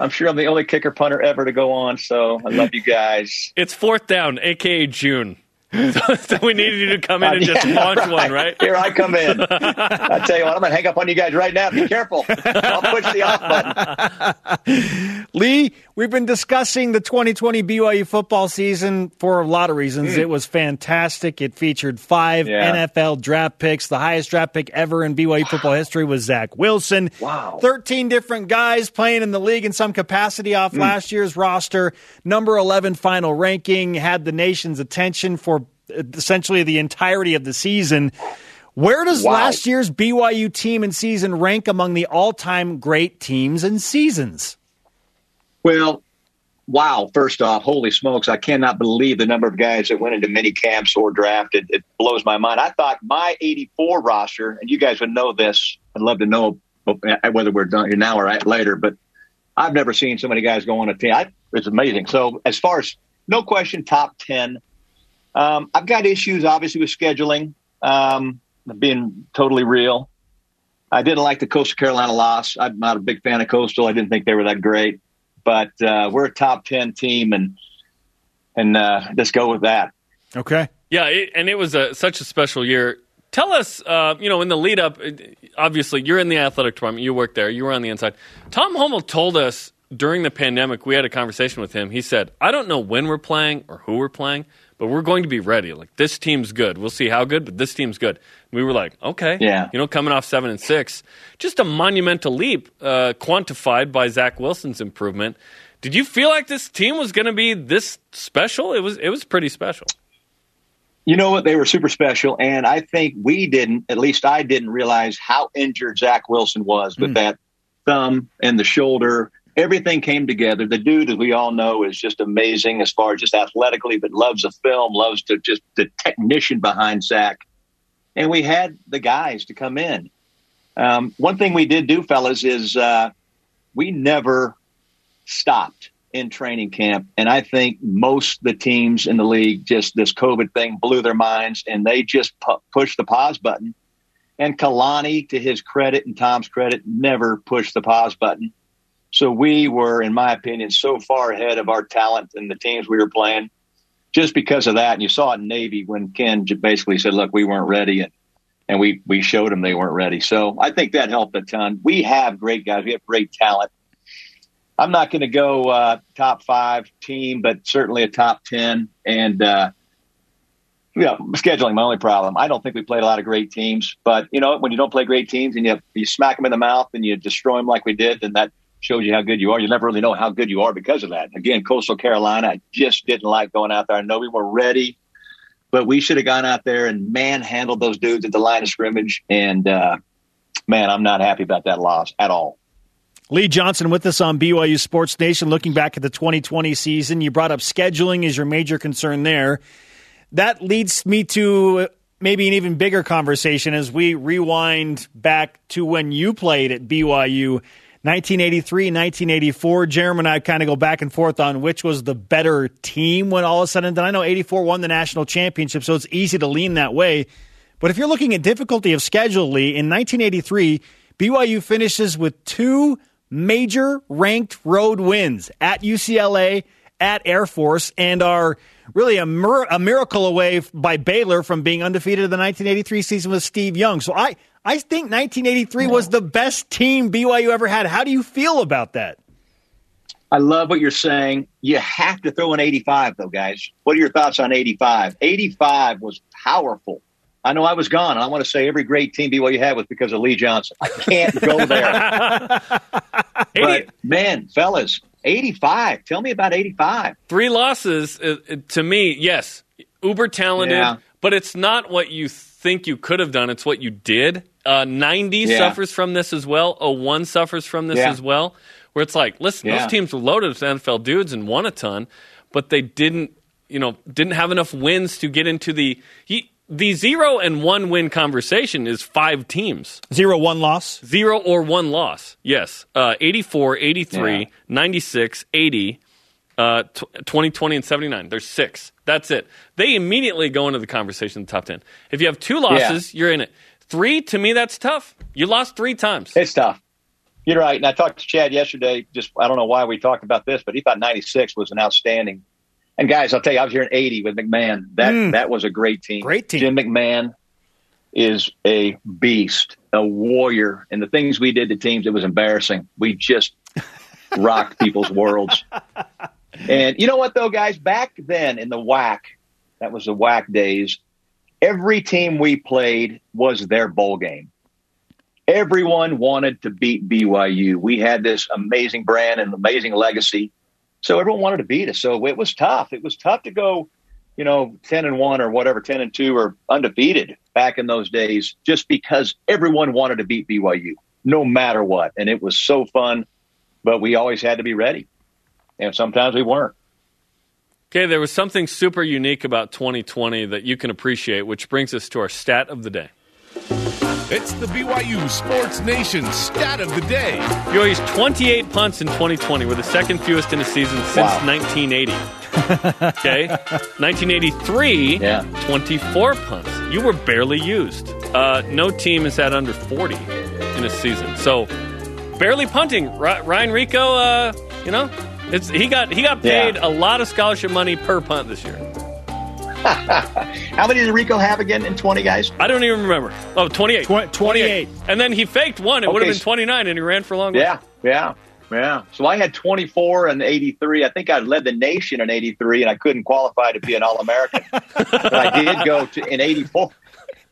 I'm sure I'm the only kicker punter ever to go on, so I love you guys. It's fourth down, aka June. So, so we needed you to come in and just Yeah, launch one, right? Here I come in. I tell you what, I'm going to hang up on you guys right now. Be careful. I'll push the off button. Lee, we've been discussing the 2020 BYU football season for a lot of reasons. It was fantastic. It featured five. Yeah. NFL draft picks. The highest draft pick ever in BYU football history was Zach Wilson. Wow. 13 different guys playing in the league in some capacity off Hmm. last year's roster. Number 11 final ranking had the nation's attention for essentially the entirety of the season. Where does Wow. last year's BYU team and season rank among the all-time great teams and seasons? Well, wow. First off, holy smokes. I cannot believe the number of guys that went into mini camps or drafted. It blows my mind. I thought my 84 roster, and you guys would know this. I'd love to know whether we're done here now or later, but I've never seen so many guys go on a team. I, it's amazing. So, as far as no question, top 10. Um, I've got issues, obviously, with scheduling, um, being totally real. I didn't like the Coastal Carolina loss. I'm not a big fan of Coastal. I didn't think they were that great but uh, we're a top ten team, and and uh, let's go with that. Okay. Yeah, it, and it was a, such a special year. Tell us, uh, you know, in the lead up, obviously you're in the athletic department, you work there, you were on the inside. Tom Holmoe told us during the pandemic, we had a conversation with him. He said, I don't know when we're playing or who we're playing, but we're going to be ready. Like, this team's good. We'll see how good, but this team's good. We were like, okay. Yeah. You know, coming off seven and six, just a monumental leap, uh, quantified by Zach Wilson's improvement. Did you feel like this team was going to be this special? It was. It was pretty special. You know what? They were super special, and I think we didn't. At least I didn't realize how injured Zach Wilson was with that thumb and the shoulder. Everything came together. The dude, as we all know, is just amazing as far as just athletically, but loves the film, loves to just the technician behind Zach. And we had the guys to come in. Um, one thing we did do, fellas, is uh, we never stopped in training camp. And I think most the teams in the league just this COVID thing blew their minds and they just pu- pushed the pause button. And Kalani, to his credit and Tom's credit, never pushed the pause button. So we were, in my opinion, so far ahead of our talent and the teams we were playing just because of that. And you saw it in Navy when Ken basically said, look, we weren't ready. And, and we, we showed them they weren't ready. So I think that helped a ton. We have great guys. We have great talent. I'm not going to go uh, top five team, but certainly a top 10. And, uh, yeah, scheduling my only problem. I don't think we played a lot of great teams, but you know, when you don't play great teams and you, you smack them in the mouth and you destroy them like we did, then that shows you how good you are. You never really know how good you are because of that. Again, Coastal Carolina, I just didn't like going out there. I know we were ready, but we should have gone out there and manhandled those dudes at the line of scrimmage. And, uh, man, I'm not happy about that loss at all. Lee Johnson with us on BYU Sports Nation. Looking back at the 2020 season, you brought up scheduling as your major concern there. That leads me to maybe an even bigger conversation as we rewind back to when you played at BYU. 1983, 1984. Jeremy and I kind of go back and forth on which was the better team when all is said and done. I know 84 won the national championship, so it's easy to lean that way. But if you're looking at difficulty of schedule, Lee, in 1983, BYU finishes with two major ranked road wins at UCLA, at Air Force, and are really a, mir- a miracle away by Baylor from being undefeated in the 1983 season with Steve Young. So I, I think 1983 was the best team BYU ever had. How do you feel about that? I love what you're saying. You have to throw in 85, though, guys. What are your thoughts on 85? 85 was powerful. I know I was gone, and I want to say every great team BYU had was because of Lee Johnson. I can't go there. but man, fellas, 85. Tell me about 85. Three losses uh, uh, to me, yes, uber talented, Yeah. but it's not what you think you could have done. It's what you did. Uh, 90 Yeah. suffers from this as well. 01 suffers from this Yeah. as well. Where it's like, listen, Yeah. those teams were loaded with NFL dudes and won a ton, but they didn't, you know, didn't have enough wins to get into the he, the zero and one win conversation is five teams. Zero one loss. Zero or one loss. Yes. Uh, 84, 83, Yeah. 96, 80, uh, tw 2020, and 79. There's six. That's it. They immediately go into the conversation in the top 10. If you have two losses, you're in it. Three, to me, that's tough. You lost three times. It's tough. You're right. And I talked to Chad yesterday. Just I don't know why we talked about this, but he thought 96 was an outstanding. And guys, I'll tell you, I was here in 80 with McMahon. That that was a great team. Great team. Jim McMahon is a beast, a warrior, and the things we did to teams, it was embarrassing. We just rocked people's worlds. And you know what, though, guys? Back then in the WAC, that was the WAC days. Every team we played was their bowl game everyone wanted to beat BYU. We had this amazing brand and amazing legacy. So everyone wanted to beat us. So it was tough. It was tough to go, you know, 10 and 1 or whatever, 10 and 2 or undefeated back in those days just because everyone wanted to beat BYU no matter what. And it was so fun, but we always had to be ready. And sometimes we weren't. Okay, there was something super unique about 2020 that you can appreciate, which brings us to our stat of the day. It's the BYU Sports Nation stat of the day. BYU's 28 punts in 2020 were the second fewest in a season since Wow. 1980. okay? 1983, Yeah. 24 punts. You were barely used. Uh, no team has had under 40 in a season. So, barely punting. Ry- Ryan Rehkow, uh, you know, it's, he got he got paid Yeah. a lot of scholarship money per punt this year. How many did Rehkow have again in 20 guys? I don't even remember. Oh, 28. Twen- 28. And then he faked one. It would have been 29, and he ran for longer. Yeah, yeah, yeah. So I had 24 and 83. I think I led the nation in 83, and I couldn't qualify to be an All American. but I did go to in 84.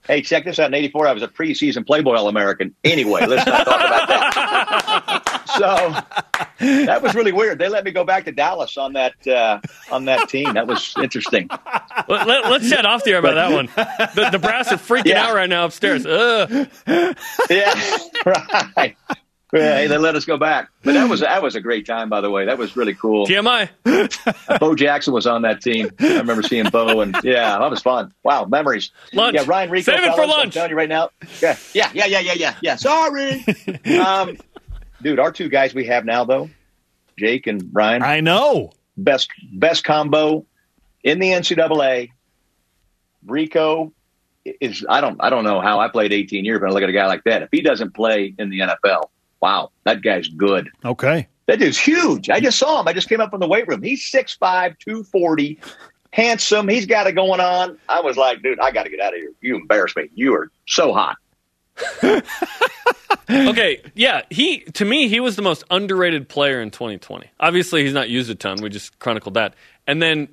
Hey, check this out. In 84, I was a preseason Playboy All American. Anyway, let's not talk about that. So that was really weird. They let me go back to Dallas on that uh, on that team. That was interesting. Let, us chat off the air about that one. The, the brass are freaking Yeah. out right now upstairs. Ugh. Yeah, right. Yeah, they let us go back, but that was that was a great time. By the way, that was really cool. TMI. Bo Jackson was on that team. I remember seeing Bo, and yeah, that was fun. Wow, memories. Lunch. Yeah, Ryan Rehkow. Save it for lunch. I'm telling you right now. Yeah, yeah, yeah, yeah, yeah, yeah. yeah. Sorry, um, dude. Our two guys we have now, though, Jake and Ryan, I know. best best combo in the NCAA. Rehkow is I don't I don't know how I played 18 years, but I look at a guy like that. If he doesn't play in the NFL, wow, that guy's good. Okay. That dude's huge. I just saw him. I just came up from the weight room. He's 6'5", 240, handsome. He's got it going on. I was like, dude, I got to get out of here. You embarrass me. You are so hot. Okay, yeah, he to me he was the most underrated player in 2020. Obviously, he's not used a ton. We just chronicled that, and then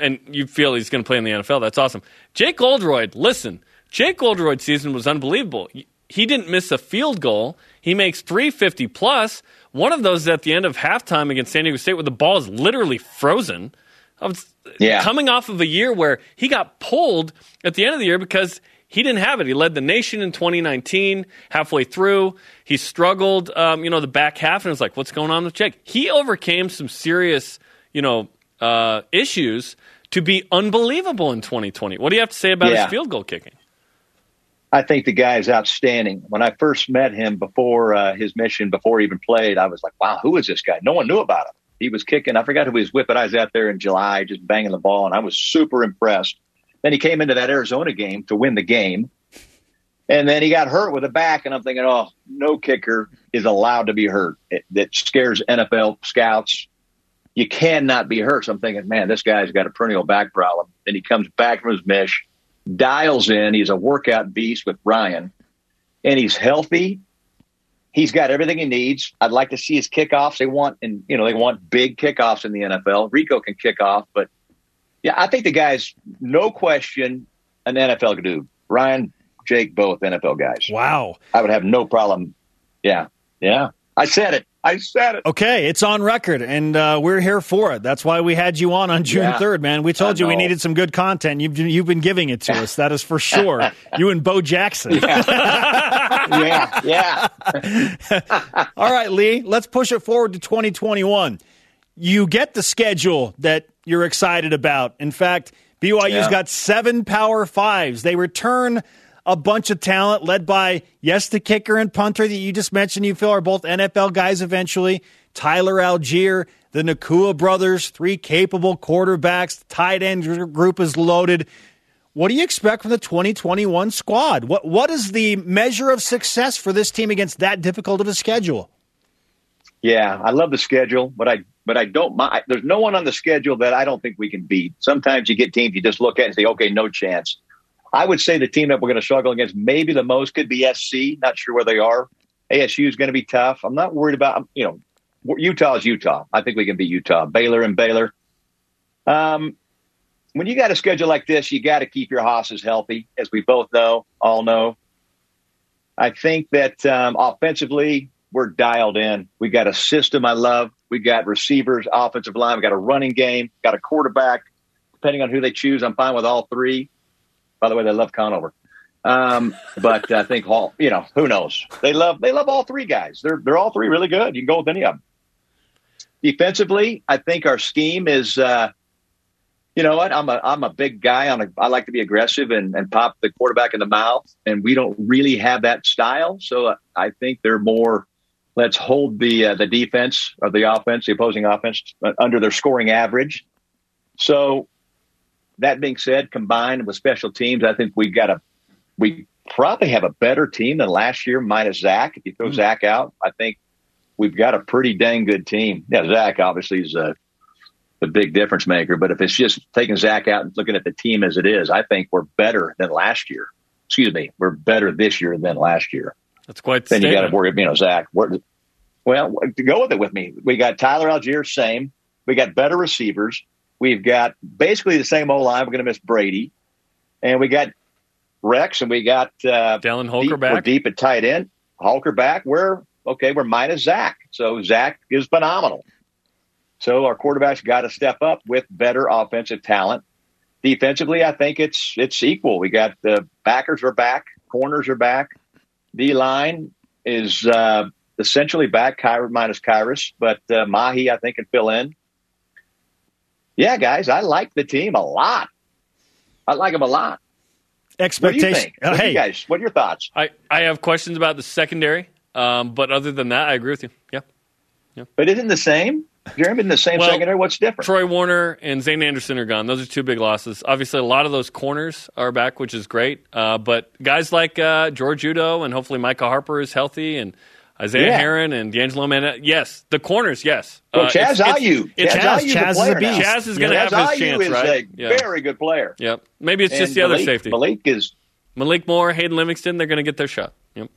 and you feel he's going to play in the NFL. That's awesome. Jake Oldroyd, listen, Jake Oldroyd's season was unbelievable. He didn't miss a field goal. He makes 350 plus. One of those is at the end of halftime against San Diego State, where the ball is literally frozen. I was Yeah. coming off of a year where he got pulled at the end of the year because he didn't have it. He led the nation in 2019. Halfway through, he struggled. Um, you know, the back half, and it was like, what's going on with Jake? He overcame some serious, you know, uh, issues to be unbelievable in 2020. What do you have to say about Yeah. his field goal kicking? I think the guy is outstanding. When I first met him before uh, his mission, before he even played, I was like, wow, who is this guy? No one knew about him. He was kicking. I forgot who he was with, but I was out there in July just banging the ball, and I was super impressed. Then he came into that Arizona game to win the game. And then he got hurt with a back, and I'm thinking, oh, no kicker is allowed to be hurt. It, that scares NFL scouts. You cannot be hurt. So I'm thinking, man, this guy's got a perennial back problem. Then he comes back from his mish, dials in. He's a workout beast with Ryan, and he's healthy. He's got everything he needs. I'd like to see his kickoffs. They want, and you know, they want big kickoffs in the NFL. Rehkow can kick off, but yeah, I think the guy's no question an NFL dude. Ryan, Jake, both NFL guys. Wow. I would have no problem. Yeah, yeah. I said it. I said it. Okay, it's on record, and uh, we're here for it. That's why we had you on on June Yeah. 3rd, man. We told you we needed some good content. You've, you've been giving it to us. That is for sure. you and Bo Jackson. Yeah, yeah. All right, Lee, let's push it forward to 2021. You get the schedule that you're excited about. In fact, BYU's Yeah. got seven Power Fives. They return a bunch of talent led by, yes, the kicker and punter that you just mentioned, you feel are both NFL guys eventually. Tyler Allgeier, the Nacua brothers, three capable quarterbacks. The tight end group is loaded. What do you expect from the 2021 squad? What What is the measure of success for this team against that difficult of a schedule? Yeah, I love the schedule, but I but I don't mind. There's no one on the schedule that I don't think we can beat. Sometimes you get teams you just look at and say, okay, no chance. I would say the team that we're going to struggle against maybe the most could be SC. Not sure where they are. ASU is going to be tough. I'm not worried about you know Utah is Utah. I think we can beat Utah. Baylor and Baylor. Um, when you got a schedule like this, you got to keep your hosses healthy, as we both know, all know. I think that um, offensively, we're dialed in. We got a system I love. We got receivers, offensive line. We got a running game. Got a quarterback. Depending on who they choose, I'm fine with all three. By the way, they love Conover. Um, but I think Hall, you know, who knows? They love they love all three guys. They're they're all three really good. You can go with any of them. Defensively, I think our scheme is. Uh, you know what? I'm a I'm a big guy. On a, I like to be aggressive and, and pop the quarterback in the mouth, and we don't really have that style. So I think they're more. Let's hold the uh, the defense or the offense, the opposing offense, uh, under their scoring average. So that being said, combined with special teams, I think we've got a we probably have a better team than last year, minus Zach. If you throw hmm. Zach out, I think we've got a pretty dang good team. Yeah, Zach obviously is a the big difference maker. But if it's just taking Zach out and looking at the team as it is, I think we're better than last year. Excuse me, we're better this year than last year. That's quite the Then you got to statement. worry, you know, Zach. Where, well, to go with it with me, we got Tyler Allgeier, same. We got better receivers. We've got basically the same O line. We're going to miss Brady, and we got Rex, and we got uh, Dallin Holker deep, We're deep at tight end. Holker back. We're okay. We're minus Zach, so Zach is phenomenal. So our quarterbacks got to step up with better offensive talent. Defensively, I think it's it's equal. We got the backers are back, corners are back. D line is uh, essentially back, Kyra minus Kyrus, but uh, Mahi I think can fill in. Yeah, guys, I like the team a lot. I like them a lot. What do you think? Uh, What do hey, you guys? What are your thoughts? I, I have questions about the secondary, um, but other than that, I agree with you. Yeah. But isn't the same? Jeremy, in the same Well, secondary. What's different? Troy Warner and Zayne Anderson are gone. Those are two big losses. Obviously, a lot of those corners are back, which is great. Uh, but guys like uh, George Udo and hopefully Micah Harper is healthy and Isaiah Yeah. Herron and D'Angelo Manna. Yes, the corners, yes. Well, Uh, Chaz it's- it's- Ayu. it's- Chaz, Chaz- Chaz a is a player now. beast. Chaz is going to Chaz have his Ayu chance, is right? a very good player. Yep. Maybe it's And just the other safety. Malik is Malik Moore, Hayden Livingston, they're going to get their shot. Yep.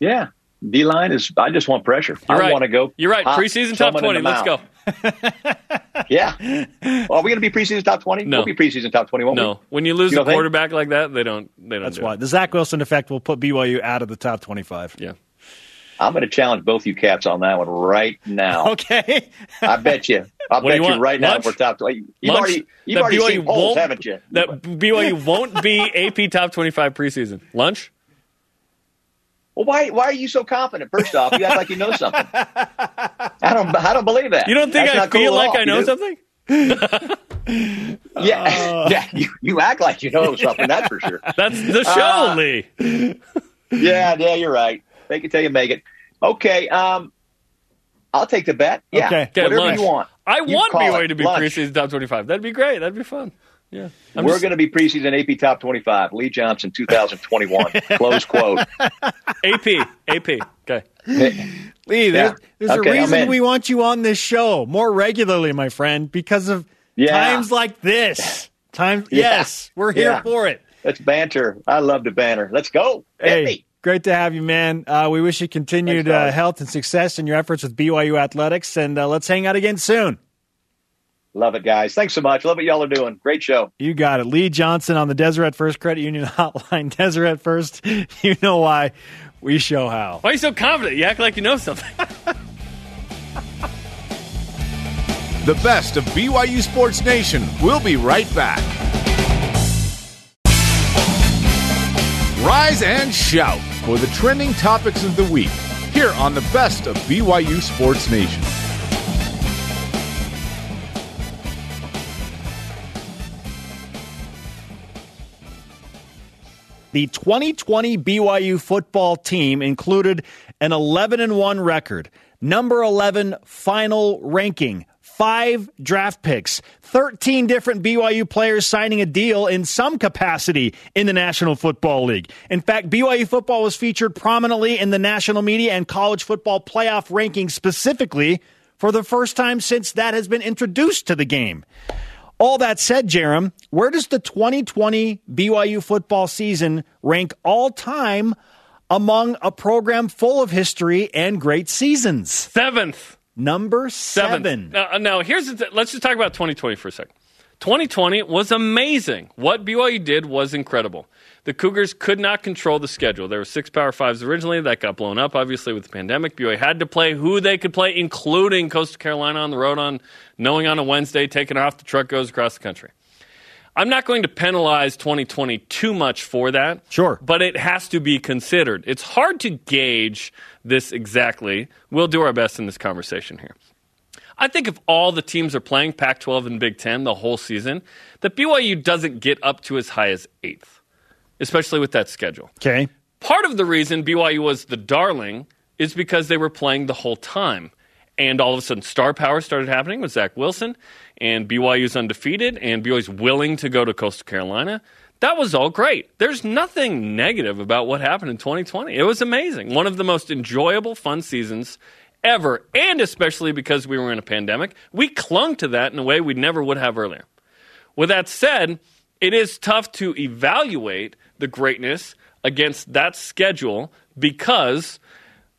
yeah. D line is. I just want pressure. You're I right. want to go. You're right. Preseason top 20. Let's go. Yeah. Well, are we going to be preseason top twenty? No. We'll be preseason top twenty. Won't No, when you lose You a don't think? quarterback like that, they don't. They don't. that's do why It. the Zach Wilson effect will put BYU out of the top 25. Yeah. I'm going to challenge both you cats on that one right now. Okay. I bet you. I'll What bet you you, right now Lunch? we're top twenty. You've Lunch? already you've already BYU seen polls, haven't you? That BYU won't be AP top 25 preseason. Lunch? Well, why why are you so confident? First off, you act like you know something. I don't I don't believe that. You don't think That's I not cool feel like. I know something? Yeah, yeah. You, you act like you know something. That's for sure. That's the show, Uh, Lee. Yeah, yeah. You're right. They can tell you make it. Okay. Um, I'll take the bet. Yeah. Okay. Okay, Whatever lunch. you want. I You want BYU to be Lunch. preseason top 25. That'd be great. That'd be fun. Yeah. I'm We're just- going to be preseason AP top 25. Lee Johnson, 2021. Close quote. AP. AP. Okay. Lee, there's, Yeah. there's Okay, a I'm reason we want you on this show more regularly, my friend, because of Yeah. times like this. Times, Yeah. yes, we're here Yeah. for it. Let's banter. I love the banter. Let's go. Hit Hey, me. Great to have you, man. Uh, we wish you continued Thanks, uh, health and success in your efforts with BYU athletics, and uh, let's hang out again soon. Love it, guys. Thanks so much. Love what y'all are doing. Great show. You got it. Lee Johnson on the Deseret First Credit Union Hotline. Deseret First, you know why. We show how. Why are you so confident? You act like you know something. The best of BYU Sports Nation. We'll be right back. Rise and shout for the trending topics of the week here on the best of BYU Sports Nation. The 2020 BYU football team included an 11 and 1 record, number 11 final ranking, five draft picks, 13 different BYU players signing a deal in some capacity in the National Football League. In fact, BYU football was featured prominently in the national media and college football playoff rankings specifically for the first time since that has been introduced to the game. All that said, Jarom, where does the 2020 BYU football season rank all time among a program full of history and great seasons? Seventh. Number seven. Seven. Now, uh, now here's the th- let's just talk about 2020 for a second. 2020 was amazing. What BYU did was incredible. The Cougars could not control the schedule. There were six Power Fives originally. That got blown up, obviously, with the pandemic. BYU had to play who they could play, including Coastal Carolina on the road on knowing on a Wednesday, taking off the truck goes across the country. I'm not going to penalize 2020 too much for that. Sure. But it has to be considered. It's hard to gauge this exactly. We'll do our best in this conversation here. I think if all the teams are playing Pac 12 and Big Ten the whole season, that BYU doesn't get up to as high as eighth, especially with that schedule. Okay. Part of the reason BYU was the darling is because they were playing the whole time. And all of a sudden, star power started happening with Zach Wilson, and BYU's undefeated, and BYU's willing to go to Coastal Carolina. That was all great. There's nothing negative about what happened in 2020. It was amazing. One of the most enjoyable, fun seasons ever, and especially because we were in a pandemic, we clung to that in a way we never would have earlier. With that said, it is tough to evaluate the greatness against that schedule because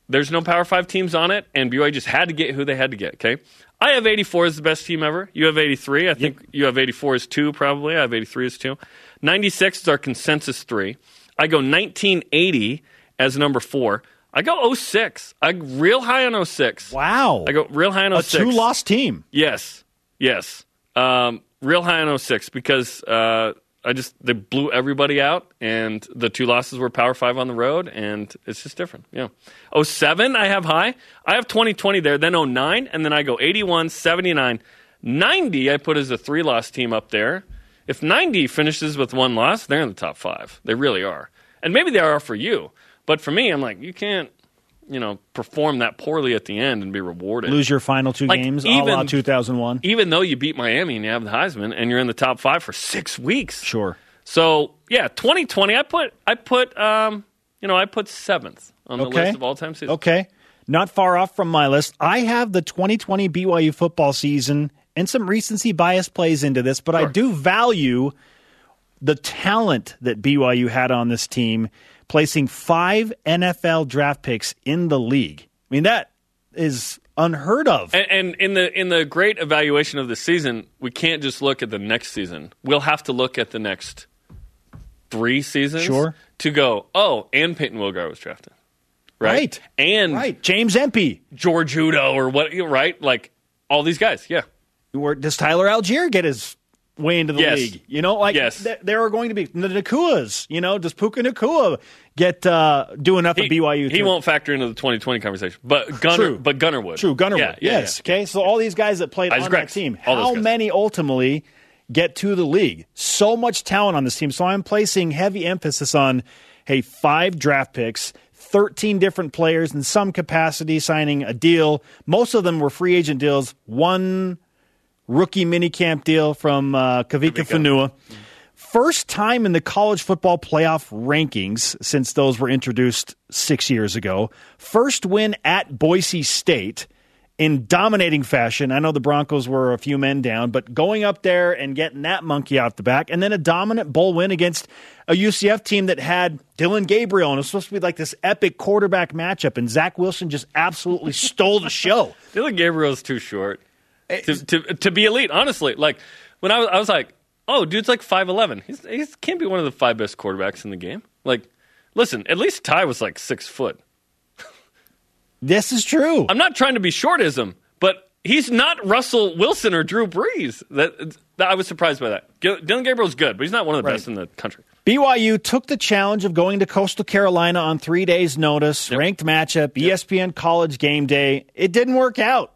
there's no Power Five teams on it, and BYU just had to get who they had to get. Okay, I have 84 as the best team ever. You have 83. I think you have 84 as two, probably. I have 83 as two. 96 is our consensus three. I go 1980 as number four. I go 06. I real high on 06. Wow. I go real high on a 06. two loss team. Yes, yes. Um, real high on 06 because uh, I just they blew everybody out, and the two losses were Power Five on the road, and it's just different. Yeah. 07, I have high. I have 2020 there, then 09, and then I go 81, 79, 90. I put as a three loss team up there. If 90 finishes with one loss, they're in the top five. They really are, and maybe they are for you, but for me, I'm like you can't. You know, perform that poorly at the end and be rewarded. Lose your final two Like, games, a even- la 2001. even though you beat Miami and you have the Heisman and you're in the top five for six weeks. Sure. So yeah, 2020. I put I put um you know I put seventh on the Okay. list of all time seasons. Okay. Not far off from my list. I have the 2020 BYU football season and some recency bias plays into this, but I do value the talent that BYU had on this team, placing five NFL draft picks in the league. I mean, that is unheard of. And, and in the in the great evaluation of the season, we can't just look at the next season. We'll have to look at the next three seasons. Sure. To go, oh, and Payton Wilgar was drafted. Right. Right. And right. James Empey. George Udo or what right? Like all these guys. Yeah. Where does Tyler Allgeier get his way into the Yes. league? You know, like Yes. th- there are going to be the Nacuas. You know, does Puka Nacua get uh, do enough at BYU? He won't factor into the 2020 conversation, but Gunner, True. but Gunner would. True, Gunner Yeah, would. yeah, yes. yeah. Okay. So all these guys that played Isaac on that team, how many ultimately get to the league? So much talent on this team. So I'm placing heavy emphasis on, hey, five draft picks. 13 different players in some capacity signing a deal. Most of them were free agent deals. One rookie minicamp deal from uh, Kavika Fanua. First time in the college football playoff rankings since those were introduced six years ago. First win at Boise State in dominating fashion. I know the Broncos were a few men down, but going up there and getting that monkey out the back, and then a dominant bowl win against a UCF team that had Dillon Gabriel, and it was supposed to be like this epic quarterback matchup, and Zach Wilson just absolutely stole the show. Dillon Gabriel's too short Eh, to, to to be elite. Honestly, like when I was, I was like, oh, dude's like five eleven. He's he can't be one of the five best quarterbacks in the game. Like, listen, at least Ty was like six foot. This is true. I'm not trying to be shortism, but he's not Russell Wilson or Drew Brees. That, that I was surprised by that. Dillon Gabriel's good, but he's not one of the Right. best in the country. BYU took the challenge of going to Coastal Carolina on three days' notice, Yep. ranked matchup, E ESPN College Game Day. It didn't work out.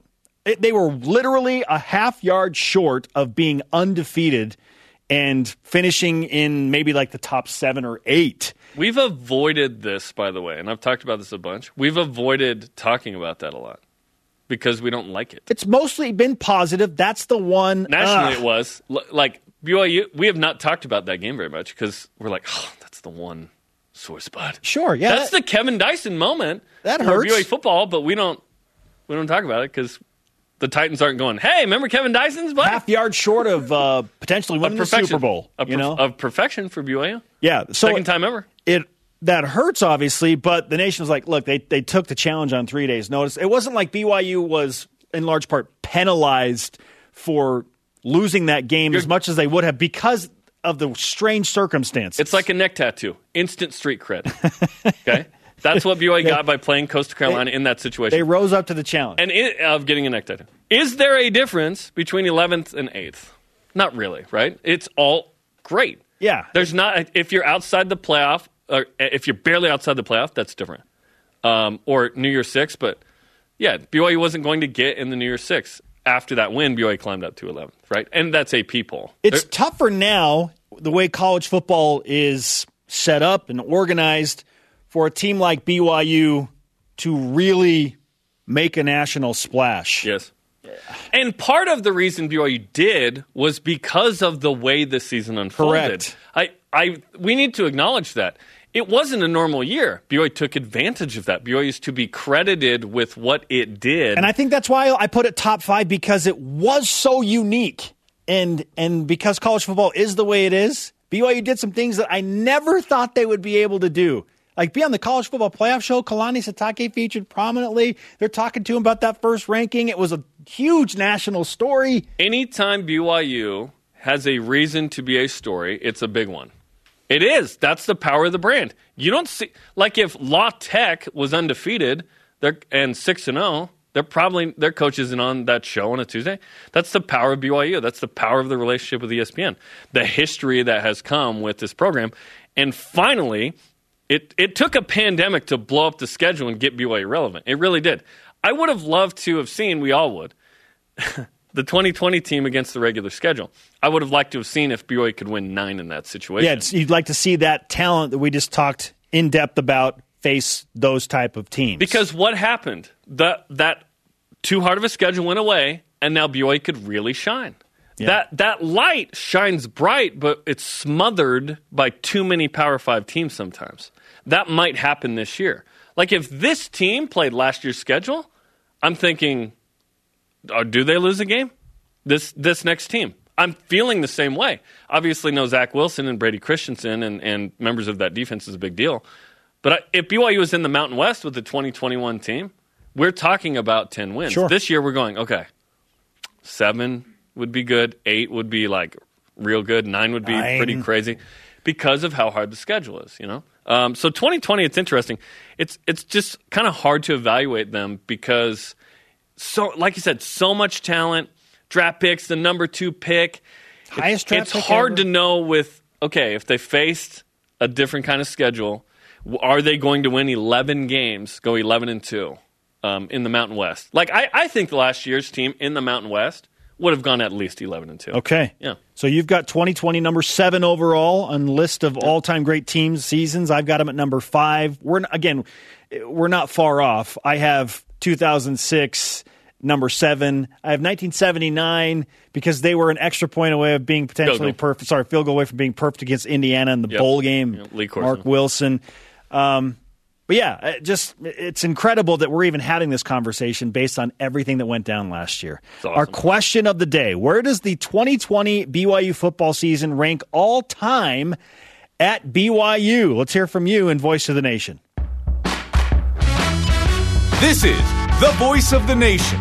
It, they were literally a half yard short of being undefeated and finishing in maybe like the top seven or eight. We've avoided this, by the way, and I've talked about this a bunch. We've avoided talking about that a lot because we don't like it. It's mostly been positive. That's the one. Nationally, Ugh. it was L- like BYU. We have not talked about that game very much because we're like, oh, that's the one sore spot. Sure, yeah. that's that- the Kevin Dyson moment. That for hurts. BYU football, but we don't we don't talk about it because the Titans aren't going. Hey, remember Kevin Dyson's butt? half yard short of uh, potentially winning the perfection. Super Bowl. Of you know, of perfection for BYU. yeah. So Second time ever. it that hurts obviously, but the nation was like, look, they they took the challenge on three days' notice. It wasn't like BYU was in large part penalized for losing that game as much as they would have because of the strange circumstances. It's like a neck tattoo, instant street cred. okay, that's what BYU got by playing Coastal Carolina in that situation. they rose up to the challenge. and it, of getting a neck tattoo. Is there a difference between 11th and 8th? Not really, right? It's all great. Yeah. There's not, if you're outside the playoff, or if you're barely outside the playoff, that's different. Um, or New Year's Six, but yeah, BYU wasn't going to get in the New Year's Six. After that win, BYU climbed up to 11th, right? And that's a people. It's tougher now, the way college football is set up and organized, for a team like BYU to really make a national splash. Yes. And part of the reason BYU did was because of the way the season unfolded. Correct. I, I, we need to acknowledge that. It wasn't a normal year. BYU took advantage of that. BYU is to be credited with what it did. And I think that's why I put it top five because it was so unique. And and because college football is the way it is, BYU did some things that I never thought they would be able to do. Like be on the college football playoff show, Kalani Sitake featured prominently. They're talking to him about that first ranking. It was a huge national story. anytime BYU has a reason to be a story, it's a big one. It is. That's the power of the brand. You don't see like if La Tech was undefeated, and six and zero. They're probably their coach isn't on that show on a Tuesday. That's the power of BYU. That's the power of the relationship with ESPN. The history that has come with this program, and finally, it it took a pandemic to blow up the schedule and get BYU relevant. It really did. I would have loved to have seen. We all would the 2020 team against the regular schedule. I would have liked to have seen if BYU could win nine in that situation. Yeah, you'd like to see that talent that we just talked in depth about face those type of teams. because what happened? The, that too hard of a schedule went away, and now BYU could really shine. That that light shines bright, but it's smothered by too many Power Five teams. Sometimes that might happen this year. Like if this team played last year's schedule, I'm thinking, oh, do they lose a game? This this next team. I'm feeling the same way. Obviously, no Zach Wilson and Brady Christensen and, and members of that defense is a big deal. But I, if BYU was in the Mountain West with the 2021 team, we're talking about 10 wins. Sure. This year, we're going, okay, seven would be good, eight would be like real good, nine would be Nine. pretty crazy because of how hard the schedule is, you know? Um, so 2020, it's interesting. It's, it's just kind of hard to evaluate them because so like you said, so much talent, draft picks, the number two pick. Highest draft it's pick hard ever. to know with okay if they faced a different kind of schedule, are they going to win eleven games, go eleven and two um, in the Mountain West? Like I, I think the last year's team in the Mountain West would have gone at least eleven and two. Okay. Yeah. So you've got 2020 number seven overall on list of all time great teams seasons. I've got them at number five. We're again, we're not far off. I have 2006 number seven. I have 1979 because they were an extra point away of being potentially perfect. Sorry, field goal away from being perfect against Indiana in the Yep. bowl game. Yep, Marc Wilson. Um, but yeah, it just it's incredible that we're even having this conversation based on everything that went down last year. awesome. Our question of the day: Where does the 2020 BYU football season rank all time at BYU? Let's hear from you in Voice of the Nation. This is the voice of the nation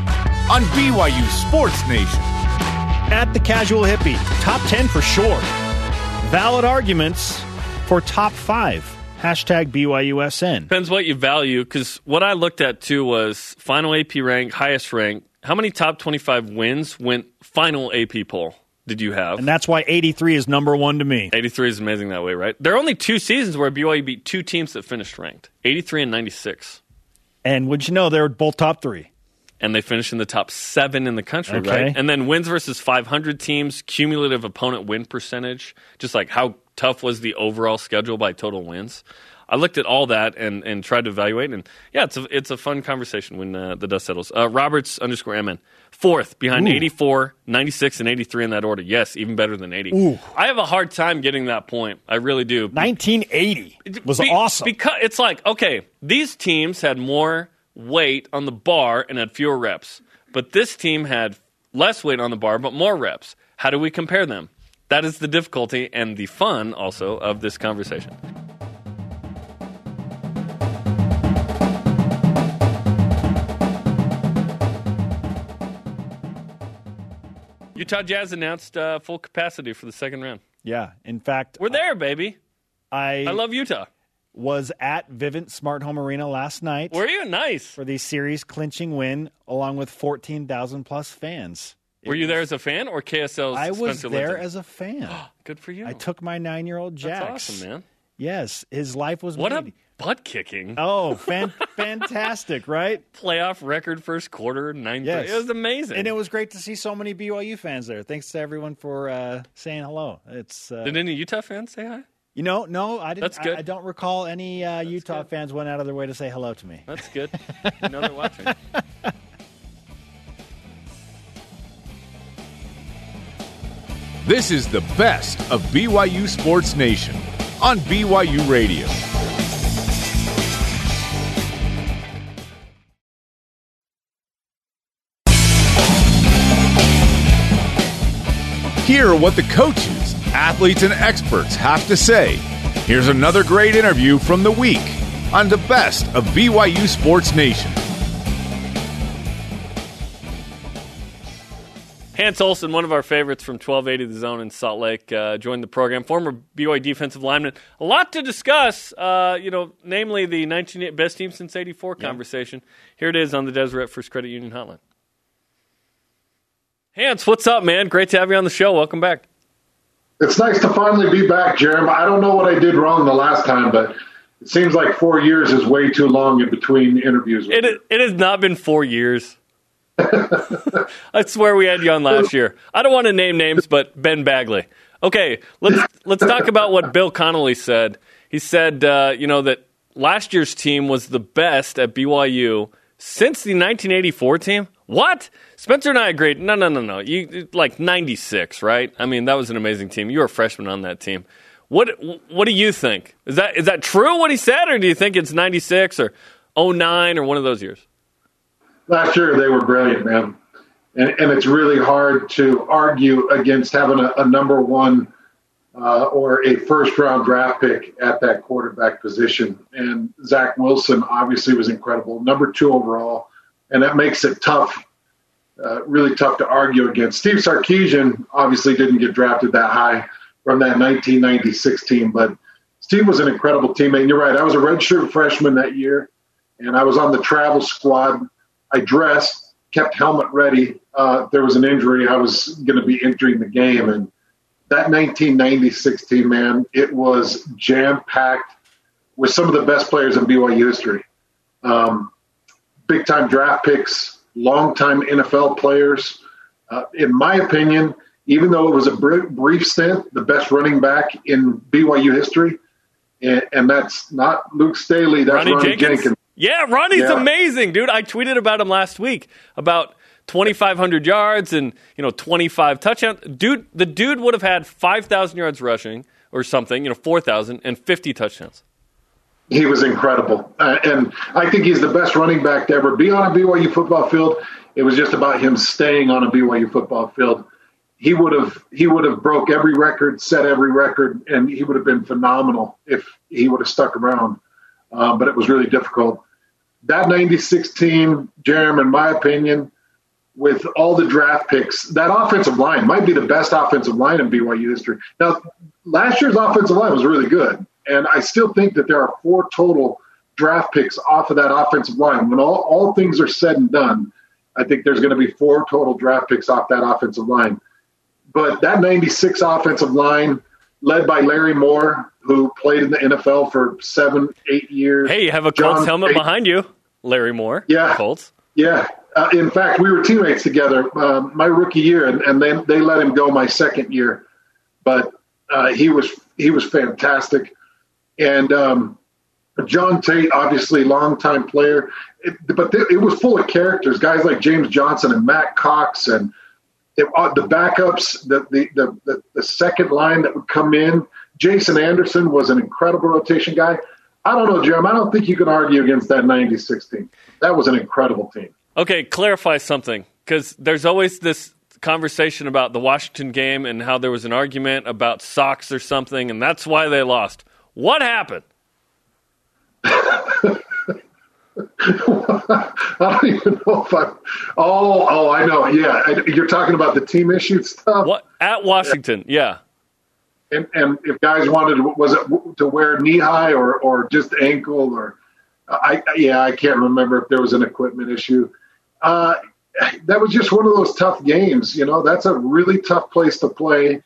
on BYU Sports Nation. At the Casual Hippie, top 10 for sure. Valid arguments for top five. Hashtag BYUSN. Depends what you value because what I looked at too was final AP rank, highest rank, How many top 25 wins went final AP poll did you have? And that's why 83 is number one to me. 83 is amazing that way, right? There are only two seasons where BYU beat two teams that finished ranked 83 and 96. And would you know, they were both top three. And they finished in the top seven in the country, Okay. right? And then wins versus 500 teams, cumulative opponent win percentage, just like how tough was the overall schedule by total wins. I looked at all that and, and tried to evaluate, and yeah, it's a it's a fun conversation when uh, the dust settles. Uh, Roberts underscore MN fourth behind Ooh. 84, 96, and 83 in that order. Yes, even better than 80. I have a hard time getting that point. I really do. 1980 was Be- awesome. Because it's like, okay, these teams had more weight on the bar and had fewer reps. But this team had less weight on the bar but more reps. How do we compare them? That is the difficulty and the fun also of this conversation. Utah Jazz announced uh, full capacity for the second round. yeah. In fact, We're there, baby. I, I love Utah. was at Vivint Smart Home Arena last night Were you nice? for the series clinching win, along with 14,000 plus fans. Were you there as a fan or KSL's I was Spencer there Linton? as a fan. Good for you. I took my nine year old Jax. That's awesome, man. Yes, his life was What made. a butt kicking. Oh, fan- fantastic, right? Playoff record first quarter, 9 Yes. It was amazing. And it was great to see so many BYU fans there. Thanks to everyone for uh, saying hello. It's uh, Did any Utah fans say hi? you know, no, I didn't. That's good. I, I don't recall any uh, Utah good. fans went out of their way to say hello to me. That's good. you know they're watching. This is the best of BYU Sports Nation on BYU Radio. Hear what the coaches, athletes, and experts have to say. Here's another great interview from the week on the best of BYU Sports Nation. Hans Olsen, one of our favorites from 1280 The Zone in Salt Lake, uh, joined the program. Former BYU defensive lineman. A lot to discuss, uh, you know, namely the 19 best team since 84 conversation. Here it is on the Deseret First Credit Union Hotline. Hans, what's up, man? Great to have you on the show. Welcome back. It's nice to finally be back, Jarom. I don't know what I did wrong the last time, but it seems like four years is way too long in between interviews. with It, you. it has not been four years. I swear we had you on last year. I don't want to name names, but Ben Bagley. Okay, let's let's talk about what Bill Connelly said. He said, uh, you know, that last year's team was the best at BYU since the 1984 team. What? Spencer and I agreed. No, no, no, no. You like 96, right? I mean, that was an amazing team. You were a freshman on that team. What What do you think? Is that is that true what he said, or do you think it's 96 or 09 or one of those years? Last year they were brilliant, man, and, and it's really hard to argue against having a, a number one uh, or a first round draft pick at that quarterback position. And Zach Wilson obviously was incredible, number two overall, and that makes it tough, uh, really tough to argue against. Steve Sarkisian obviously didn't get drafted that high from that 1996 team, but Steve was an incredible teammate. And you're right, I was a redshirt freshman that year, and I was on the travel squad. I dressed, kept helmet ready. Uh, there was an injury, I was going to be entering the game, and that 1996 team, man, it was jam packed with some of the best players in BYU history. Um, big time draft picks, long time NFL players. Uh, in my opinion, even though it was a br- brief stint, the best running back in BYU history, and, and that's not Luke Staley, that's Ronney, Ronney, Jenkins? Jenkins. Yeah, Ronney's Yeah. amazing, dude. I tweeted about him last week about 2,500 yards and you know 25 touchdowns. Dude, the dude would have had 5,000 yards rushing or something, you know, 4,000 and 50 touchdowns. He was incredible, uh, and I think he's the best running back to ever be on a BYU football field. It was just about him staying on a BYU football field. He would have he would have broke every record, set every record, and he would have been phenomenal if he would have stuck around. Uh, but it was really difficult. That '96 team, Jarom, in my opinion, with all the draft picks, that offensive line might be the best offensive line in BYU history. Now, last year's offensive line was really good, and I still think that there are four total draft picks off of that offensive line. When all, all things are said and done, I think there's going to be four total draft picks off that offensive line. But that 96 offensive line, led by Larry Moore, who played in the NFL for seven, eight years. Hey, you have a John Colts helmet behind you, Larry Moore. Yeah. Colts. Yeah. Uh, in fact, we were teammates together um, my rookie year, and, and then they let him go my second year. But uh, he was he was fantastic, and um, John Tait, obviously longtime player, it, but th- it was full of characters, guys like James Johnson and Matt Cox, and it, uh, the backups, the, the the, the second line that would come in. Jason Anderson was an incredible rotation guy. I don't know, Jim. I don't think you can argue against that '96 team. That was an incredible team. Okay, clarify something because there's always this conversation about the Washington game and how there was an argument about socks or something, and that's why they lost. What happened? I don't even know if I'm. Oh, oh, I know. Yeah, I- you're talking about the team issue stuff. What at Washington? Yeah. And and if guys wanted, was it to wear knee high or or just ankle or? I yeah, I can't remember if there was an equipment issue. Uh, that was just one of those tough games. You know, that's a really tough place to play.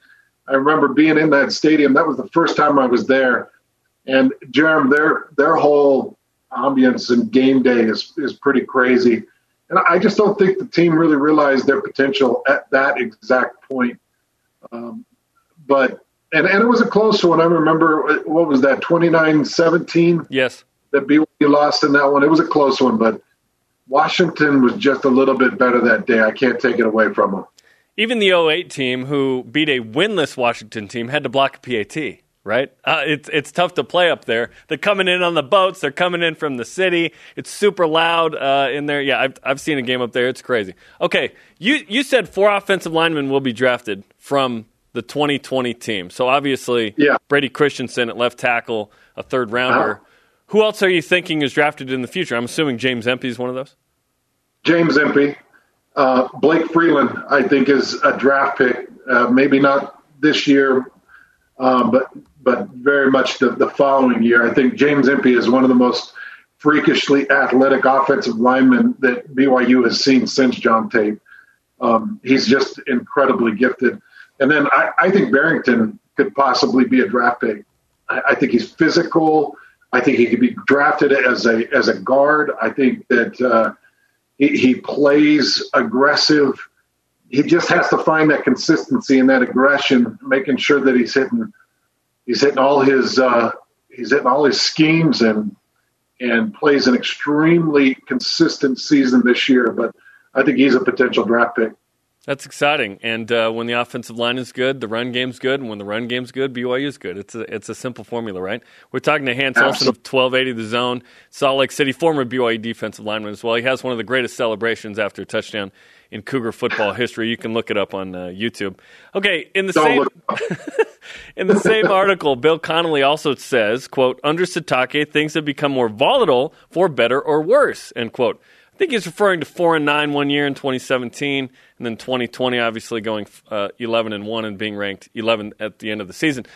I remember being in that stadium. That was the first time I was there. And Jarom, their their whole ambience and game day is is pretty crazy. And I just don't think the team really realized their potential at that exact point. Um, but and, and it was a close one. I remember what was that 29-17 Yes. that BYU lost in that one. It was a close one, but Washington was just a little bit better that day. I can't take it away from them. Even the 08 team, who beat a winless Washington team, had to block a PAT. Right? Uh, it's it's tough to play up there. They're coming in on the boats. They're coming in from the city. It's super loud uh, in there. Yeah, I've I've seen a game up there. It's crazy. Okay, you you said four offensive linemen will be drafted from the 2020 team. So obviously, Yeah. Brady Christensen at left tackle, a third rounder. Who else are you thinking is drafted in the future? I'm assuming James Empey is one of those. James Empey, uh, Blake Freeland, I think is a draft pick. Uh, maybe not this year, um, but but very much the, the following year. I think James Empey is one of the most freakishly athletic offensive linemen that BYU has seen since John Tait. Um, he's just incredibly gifted. And then I, I think Barrington could possibly be a draft pick. I, I think he's physical. I think he could be drafted as a as a guard. I think that uh, he, he plays aggressive. He just has to find that consistency and that aggression, making sure that he's hitting he's hitting all his uh, he's hitting all his schemes and and plays an extremely consistent season this year. But I think he's a potential draft pick. That's exciting. And uh, when the offensive line is good, the run game's good. And when the run game's good, BYU is good. It's a, it's a simple formula, right? We're talking to Hans Olsen of 1280 The Zone, Salt Lake City, former BYU defensive lineman as well. He has one of the greatest celebrations after a touchdown in Cougar football history. You can look it up on uh, YouTube. Okay, in the Don't same in the same article, Bill Connelly also says, "quote Under Sitake, things have become more volatile for better or worse." End quote. I think he's referring to four and nine one year in 2017, and then 2020, obviously going uh, 11 and one and being ranked 11 at the end of the season.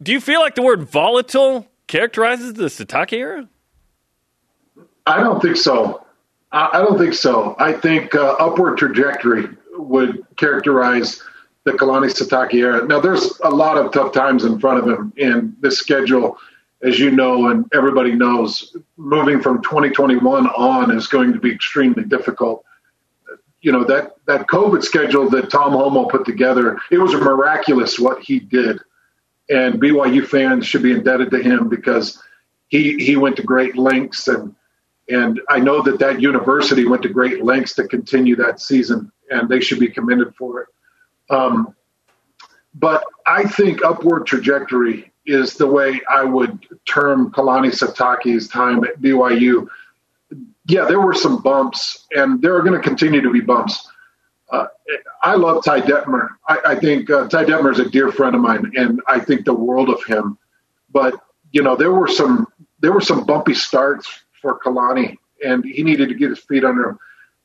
Do you feel like the word volatile characterizes the Sitake era? I don't think so. I, don't think so. I think uh, upward trajectory would characterize the Kalani Sitake era. Now, there's a lot of tough times in front of him in this schedule, as you know, and everybody knows. Moving from 2021 on is going to be extremely difficult. You know that that COVID schedule that Tom Holmoe put together. It was miraculous what he did, and BYU fans should be indebted to him because he he went to great lengths and and I know that that university went to great lengths to continue that season, and they should be commended for it. Um, but I think upward trajectory is the way I would term Kalani Sitake's time at BYU. Yeah, there were some bumps, and there are going to continue to be bumps. Uh, I love Ty Detmer. I, I think uh, Ty Detmer is a dear friend of mine, and I think the world of him. But you know, there were some there were some bumpy starts for Kalani, and he needed to get his feet under him.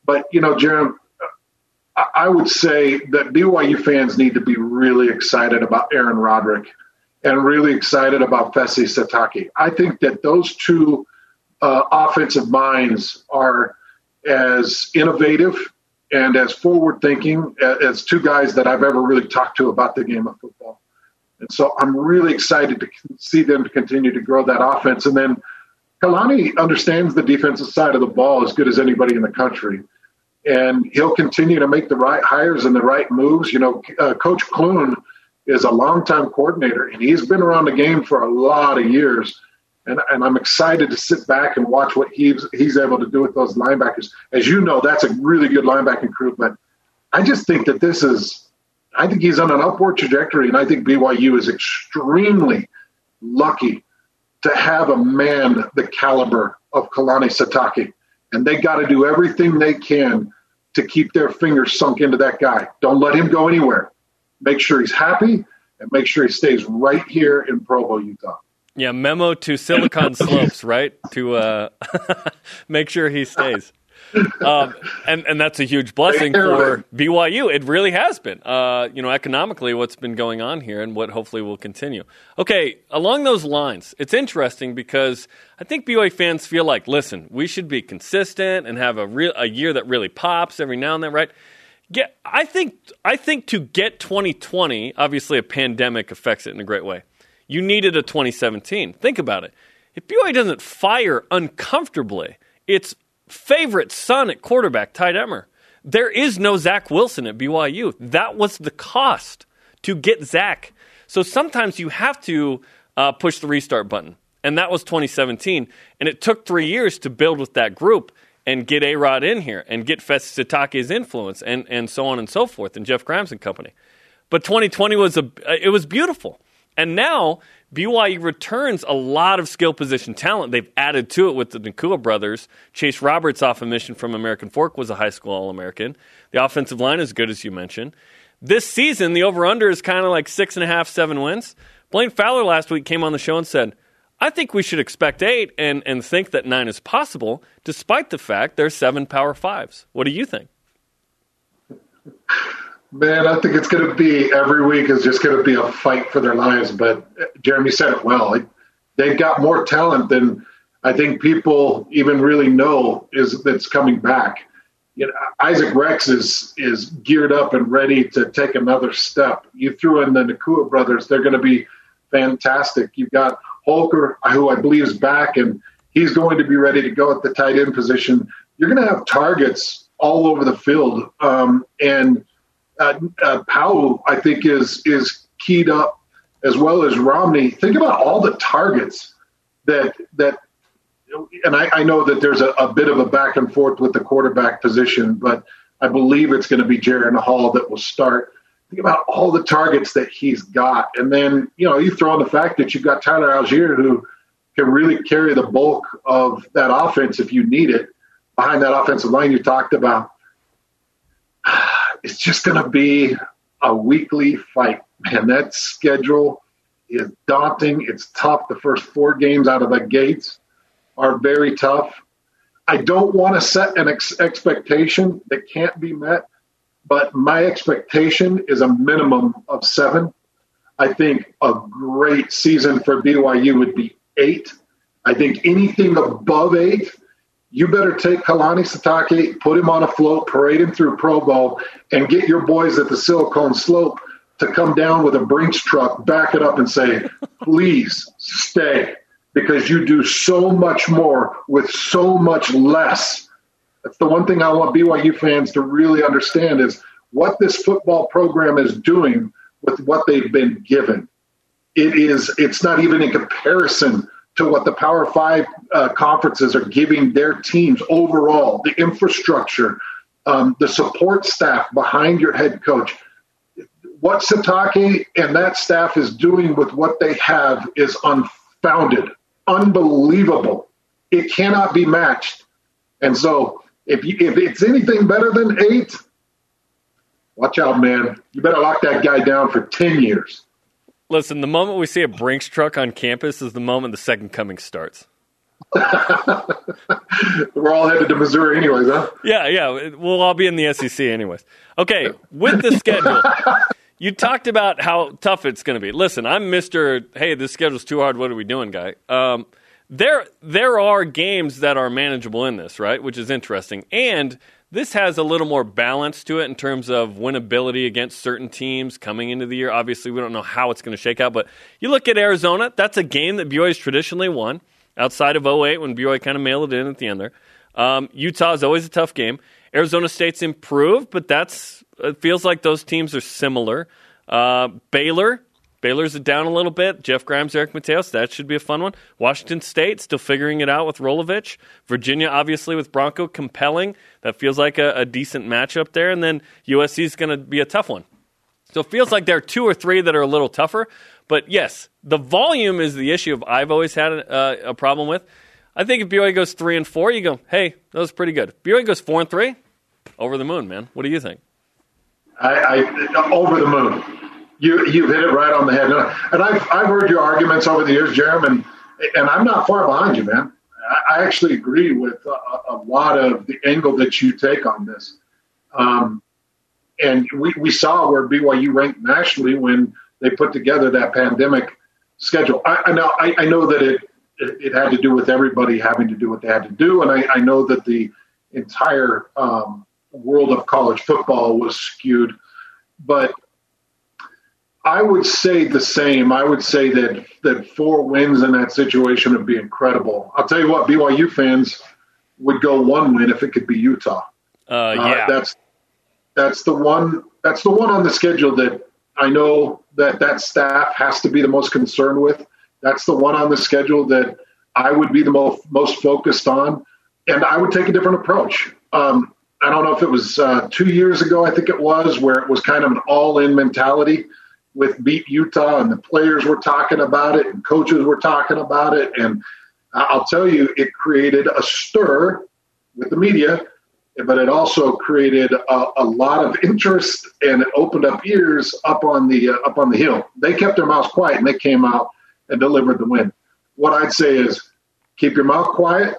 But you know, Jarom, I, would say that BYU fans need to be really excited about Aaron Roderick and really excited about Fesi Sitake. I think that those two uh, offensive minds are as innovative and as forward thinking as two guys that I've ever really talked to about the game of football. And so I'm really excited to see them continue to grow that offense. And then Kalani understands the defensive side of the ball as good as anybody in the country. And he'll continue to make the right hires and the right moves. You know, uh, Coach Clune is a longtime coordinator, and he's been around the game for a lot of years. And, and I'm excited to sit back and watch what he's he's able to do with those linebackers. As you know, that's a really good linebacking crew. But I just think that this is, I think he's on an upward trajectory, and I think BYU is extremely lucky to have a man the caliber of Kalani Sitake. And they got to do everything they can to keep their fingers sunk into that guy. Don't let him go anywhere. Make sure he's happy and make sure he stays right here in Provo, Utah. Yeah, memo to Silicon Slopes, right? To uh, make sure he stays. Um, and and that's a huge blessing for BYU. It really has been. Uh, you know, economically, what's been going on here, and what hopefully will continue. Okay, along those lines, it's interesting because I think BYU fans feel like, listen, we should be consistent and have a real a year that really pops every now and then, right? Get, I think I think to get 2020, obviously a pandemic affects it in a great way. You needed a 2017. Think about it. If BYU doesn't fire uncomfortably, it's favorite son at quarterback, Ty Detmer. There is no Zach Wilson at BYU. That was the cost to get Zach. So sometimes you have to uh, push the restart button. And that was 2017. And it took three years to build with that group and get A Rod in here and get Fesi Sitake's influence and, and so on and so forth and Jeff Grimes and company. But 2020 was a it was beautiful. And now BYU returns a lot of skill position talent. They've added to it with the Nacua brothers. Chase Roberts, off a mission from American Fork, was a high school All American. The offensive line is good, as you mentioned. This season, the over under is kind of like six and a half, seven wins. Blaine Fowler last week came on the show and said, I think we should expect eight and, and think that nine is possible, despite the fact there's seven power fives. What do you think? Man, I think it's going to be every week is just going to be a fight for their lives. But Jeremy said it well. they've got more talent than I think people even really know is that's coming back. You know, Isaac Rex is is geared up and ready to take another step. You threw in the Nacua brothers; they're going to be fantastic. You've got Holker, who I believe is back, and he's going to be ready to go at the tight end position. You're going to have targets all over the field, um, and uh, uh, Powell, I think, is is keyed up as well as Romney. Think about all the targets that that, and I, I know that there's a, a, bit of a back and forth with the quarterback position, but I believe it's going to be Jaren Hall that will start. Think about all the targets that he's got, and then you know you throw in the fact that you've got Tyler Allgeier who can really carry the bulk of that offense if you need it behind that offensive line you talked about it's just going to be a weekly fight. Man, that schedule is daunting. It's tough. The first four games out of the gates are very tough. I don't want to set an ex- expectation that can't be met, but my expectation is a minimum of seven. I think a great season for BYU would be eight. I think anything above eight you better take Kalani Sitake, put him on a float, parade him through Provo, and get your boys at the Silicon Slope to come down with a Brinks truck, back it up, and say, please stay, because you do so much more with so much less. That's the one thing I want BYU fans to really understand is what this football program is doing with what they've been given. It is, it's not even in comparison to what the Power Five uh, conferences are giving their teams overall, the infrastructure, um, the support staff behind your head coach. What Sitake and that staff is doing with what they have is unfounded, unbelievable. It cannot be matched. And so, if you, if it's anything better than eight, watch out, man. You better lock that guy down for ten years. Listen, the moment we see a Brinks truck on campus is the moment the second coming starts. We're all headed to Missouri, anyways, huh? Yeah, yeah. We'll all be in the SEC, anyways. Okay, with the schedule, you talked about how tough it's going to be. Listen, I'm Mister. Hey, this schedule's too hard. What are we doing, guy? Um, there, there are games that are manageable in this, right? Which is interesting, and This has a little more balance to it in terms of winnability against certain teams coming into the year. Obviously, we don't know how it's going to shake out, but you look at Arizona, that's a game that BYU's traditionally won outside of 08 when BYU kind of mailed it in at the end there. Um, Utah is always a tough game. Arizona State's improved, but that's it feels like those teams are similar. Uh, Baylor, Baylor's down a little bit. Jeff Grimes, Eric Mateos, that should be a fun one. Washington State still figuring it out with Rolovich. Virginia, obviously with Bronco, compelling. That feels like a, a decent matchup there. And then USC is going to be a tough one. So it feels like there are two or three that are a little tougher. But yes, the volume is the issue of I've always had a, uh, a problem with. I think if BYU goes three and four, you go, hey, that was pretty good. BYU goes four and three, over the moon, man. What do you think? I, I over the moon. You you've hit it right on the head. And I've I've heard your arguments over the years, Jeremy, and, and I'm not far behind you, man. I, actually agree with a, a, lot of the angle that you take on this. Um, and we, we saw where BYU ranked nationally when they put together that pandemic schedule. I, I know I, I, know that it, it, it had to do with everybody having to do what they had to do, and I, I know that the entire um, world of college football was skewed. But I would say the same. I would say that that four wins in that situation would be incredible. I'll tell you what, BYU fans would go one win if it could be Utah. Uh, yeah, uh, that's that's the one. That's the one on the schedule that I know that that staff has to be the most concerned with. That's the one on the schedule that I would be the most most focused on, and I would take a different approach. Um, I don't know if it was uh, two years ago, I think it was, where it was kind of an all in mentality with Beat Utah, and the players were talking about it, and coaches were talking about it. And I'll tell you, it created a stir with the media, but it also created a, a lot of interest and it opened up ears up on the uh, up on the hill. They kept their mouths quiet and they came out and delivered the win. What I'd say is keep your mouth quiet,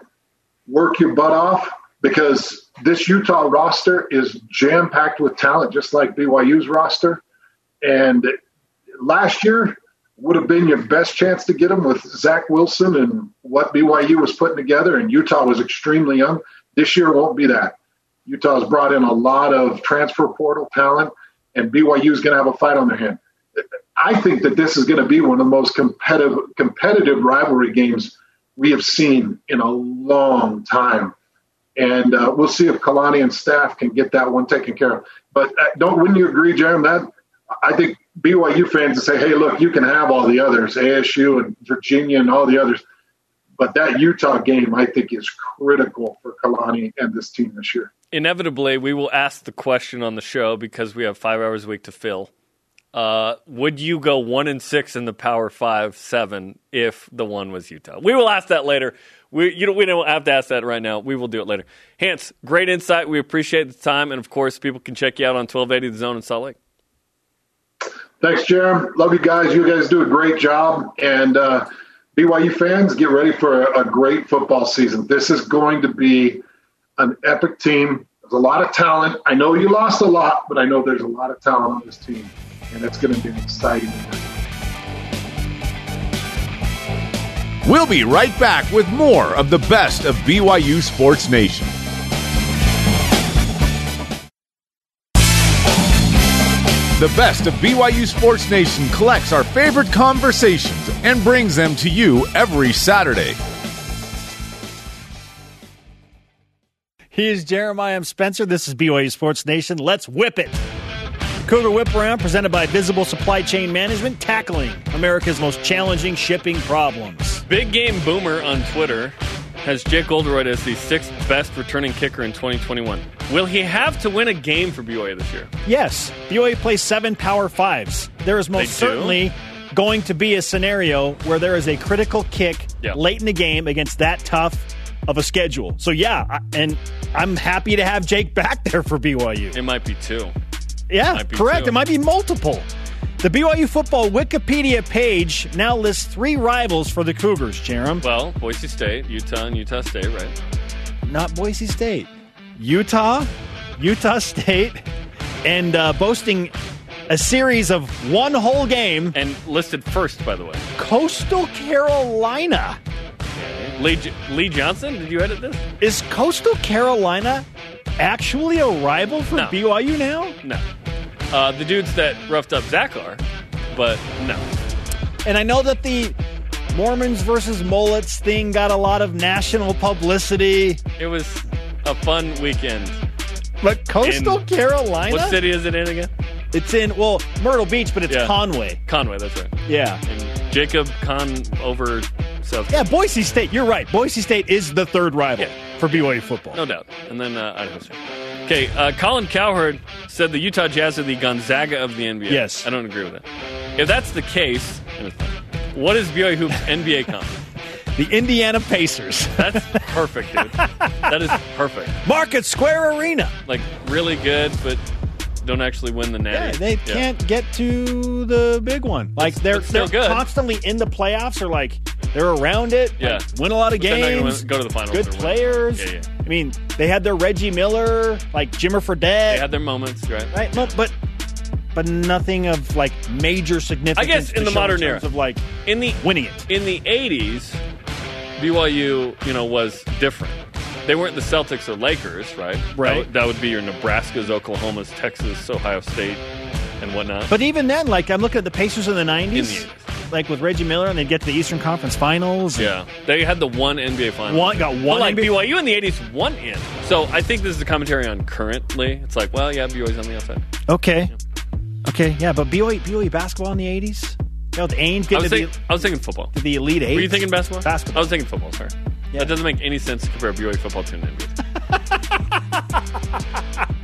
work your butt off, because this Utah roster is jam packed with talent, just like BYU's roster. And last year would have been your best chance to get them with Zach Wilson and what BYU was putting together, and Utah was extremely young. This year won't be that. Utah's brought in a lot of transfer portal talent, and BYU is going to have a fight on their hand. I think that this is going to be one of the most competitive competitive rivalry games we have seen in a long time and uh, we'll see if Kalani and staff can get that one taken care of. But uh, don't wouldn't you agree, Jeremy? That I think BYU fans to say, "Hey, look, you can have all the others, ASU and Virginia and all the others." But that Utah game, I think, is critical for Kalani and this team this year. Inevitably, we will ask the question on the show because we have five hours a week to fill. Uh, would you go one and six in the Power Five seven if the one was Utah? We will ask that later. We you we don't have to ask that right now. We will do it later. Hans, great insight. We appreciate the time, and of course, people can check you out on twelve eighty The Zone in Salt Lake. Thanks, Jarom. Love you guys. You guys do a great job, and uh, BYU fans, get ready for a, a great football season. This is going to be an epic team. There's a lot of talent. I know you lost a lot, but I know there's a lot of talent on this team, and it's going to be an exciting. We'll be right back with more of the best of BYU Sports Nation. The best of BYU Sports Nation collects our favorite conversations and brings them to you every Saturday. He is Jeremiah M. Spencer. This is BYU Sports Nation. Let's whip it. Cougar Whip Around, presented by Visible Supply Chain Management, tackling America's most challenging shipping problems. Big Game Boomer on Twitter has Jake Oldroyd as the sixth best returning kicker in 2021. Will he have to win a game for BYU this year? Yes. BYU plays seven Power Fives. There is most certainly going to be a scenario where there is a critical kick late in the game against that tough of a schedule. So yeah, and I'm happy to have Jake back there for BYU. It might be two. Yeah, correct. Two. It might be multiple. The BYU football Wikipedia page now lists three rivals for the Cougars, Jarom. Well, Boise State, Utah, and Utah State, right? Not Boise State. Utah, Utah State, and uh, boasting a series of one whole game. And listed first, by the way. Coastal Carolina. Lee, Lee Johnson, did you edit this? Is Coastal Carolina actually a rival for No. BYU now? No. Uh, the dudes that roughed up Zach are, but no. And I know that the Mormons versus Mullets thing got a lot of national publicity, It was a fun weekend. but Coastal In- Carolina? What city is it in again? It's in, well, Myrtle Beach, but it's Yeah. Conway. Conway, that's right. Yeah. And Jacob Con over South. Yeah, Boise State. You're right. Boise State is the third rival Yeah. for BYU football. No doubt. And then uh, Idaho State. Okay, uh, Colin Cowherd said the Utah Jazz are the Gonzaga of the NBA. Yes. I don't agree with that. If that's the case, and it's not, what is BYU Hoops NBA comp? The Indiana Pacers. That's perfect, dude. That is perfect. Market Square Arena. Like, really good, but don't actually win the Yeah, natty. they can't get to the big one. Like they're it's still they're good. constantly in the playoffs or like they're around it. Yeah. like, win a lot of But they're not gonna games. win- go to the finals Good players. Yeah, yeah. I mean, they had their Reggie Miller, like Jimmer Fredette, They had their moments, right? right? No, but but nothing of like major significance. I guess in the show modern terms era. of like In the winning it. in the 80s, BYU, you know, was different. They weren't the Celtics or Lakers, right? That Right. would- That, would be your Nebraskas, Oklahomas, Texas, Ohio State, and whatnot. But even then, like I'm looking at the Pacers in the '90s, In the 80s. like with Reggie Miller, and they'd get to the Eastern Conference Finals. yeah, they had the one NBA final. One got But one. like NBA BYU in the 80s won in. So I think this is a commentary on currently. It's like, well, yeah, BYU's on the outside. Okay. Okay, yeah, but BYU, BYU basketball in the 80s? You know, with Ainge I was, to, thinking, the, I was thinking football. the Elite Eight. Were you thinking basketball? Basketball. I was thinking football, sorry. Yeah. That doesn't make any sense to compare BYU football to an NBA.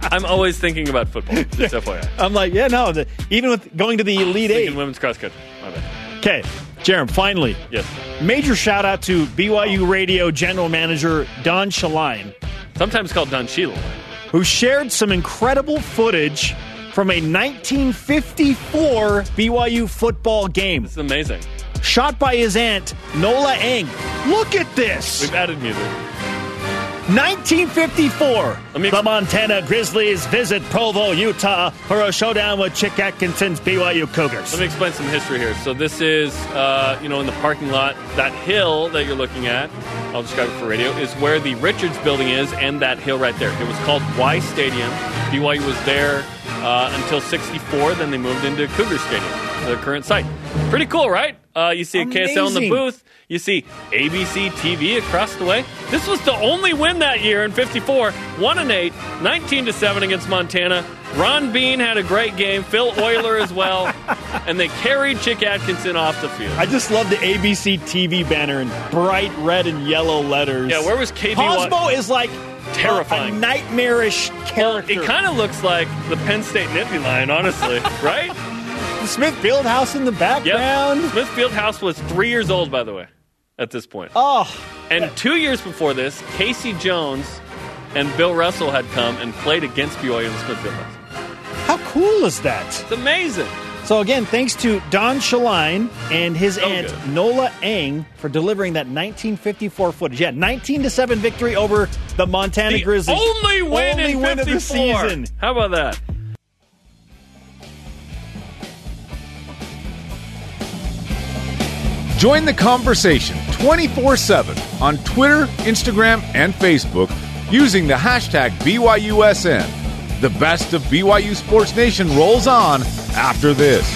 I'm always thinking about football, just FYI. I'm like, yeah, no, the, even with going to the Elite Eight. women's cross country. My bad. Okay, Jarom, finally, Yes. major shout out to BYU Radio General Manager Don Shaline, Sometimes called Don Sheila. who shared some incredible footage from a 1954 BYU football game This is amazing. Shot by his aunt, Nola Eng. Look at this. We've added music. 1954. me the Montana Grizzlies visit Provo, Utah for a showdown with Chick Atkinson's BYU Cougars. Let me explain some history here. So this is, uh, you know, in the parking lot, that hill that you're looking at, I'll describe it for radio, is where the Richards building is and that hill right there. It was called Y Stadium. BYU was there uh, until 64, then they moved into Cougar Stadium, the current site. Pretty cool, right? Uh, you see a KSL in the booth. You see ABC TV across the way. This was the only win that year in 54. 1 and 8, 19 to 7 against Montana. Ron Bean had a great game, Phil Euler as well, and they carried Chick Atkinson off the field. I just love the ABC TV banner in bright red and yellow letters. Yeah, where was KB Cosmo is like Terrifying. nightmarish character. It kind of looks like the Penn State Nittany Lion, honestly, right? the Smith Fieldhouse in the background. Smith Fieldhouse was three years old, by the way, at this point. Oh, And two years before this, K.C. Jones and Bill Russell had come and played against BYU in the Smith Fieldhouse. how cool is that? It's amazing. So again, thanks to Don Shaline and his So aunt good. Nola Eng for delivering that 1954 footage. Yeah, 19 to seven victory over the Montana The Grizzlies. only win Only in win of the season. How about that? Join the conversation 24 7 on Twitter, Instagram, and Facebook using the hashtag BYUSN. The best of BYU Sports Nation rolls on after this.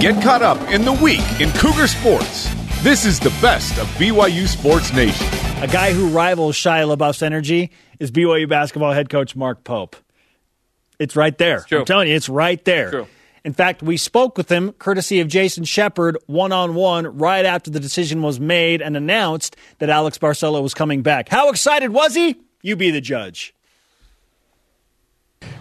Get caught up in the week in Cougar Sports. This is the best of BYU Sports Nation. A guy who rivals Shia LaBeouf's energy is BYU basketball head coach Mark Pope. It's right there. true. I'm telling you, it's right there. True. In fact, we spoke with him courtesy of Jason Shepard one on one right after the decision was made and announced that Alex Barcelo was coming back. How excited was he? You be the judge.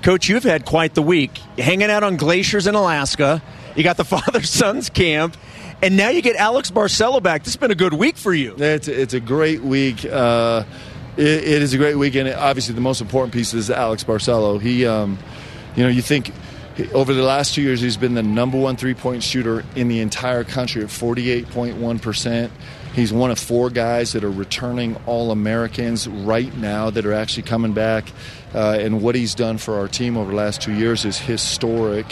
Coach, you've had quite the week. Hanging out on glaciers in Alaska. You got the father sons camp. And now you get Alex Barcelo back. This has been a good week for you. It's, it's a great week. Uh, it, it is a great week, and obviously the most important piece is Alex Barcelo. He, um, you know, you think over the last two years he's been the number one three-point shooter in the entire country at 48.1 percent. He's one of four guys that are returning All Americans right now that are actually coming back. Uh, and what he's done for our team over the last two years is historic.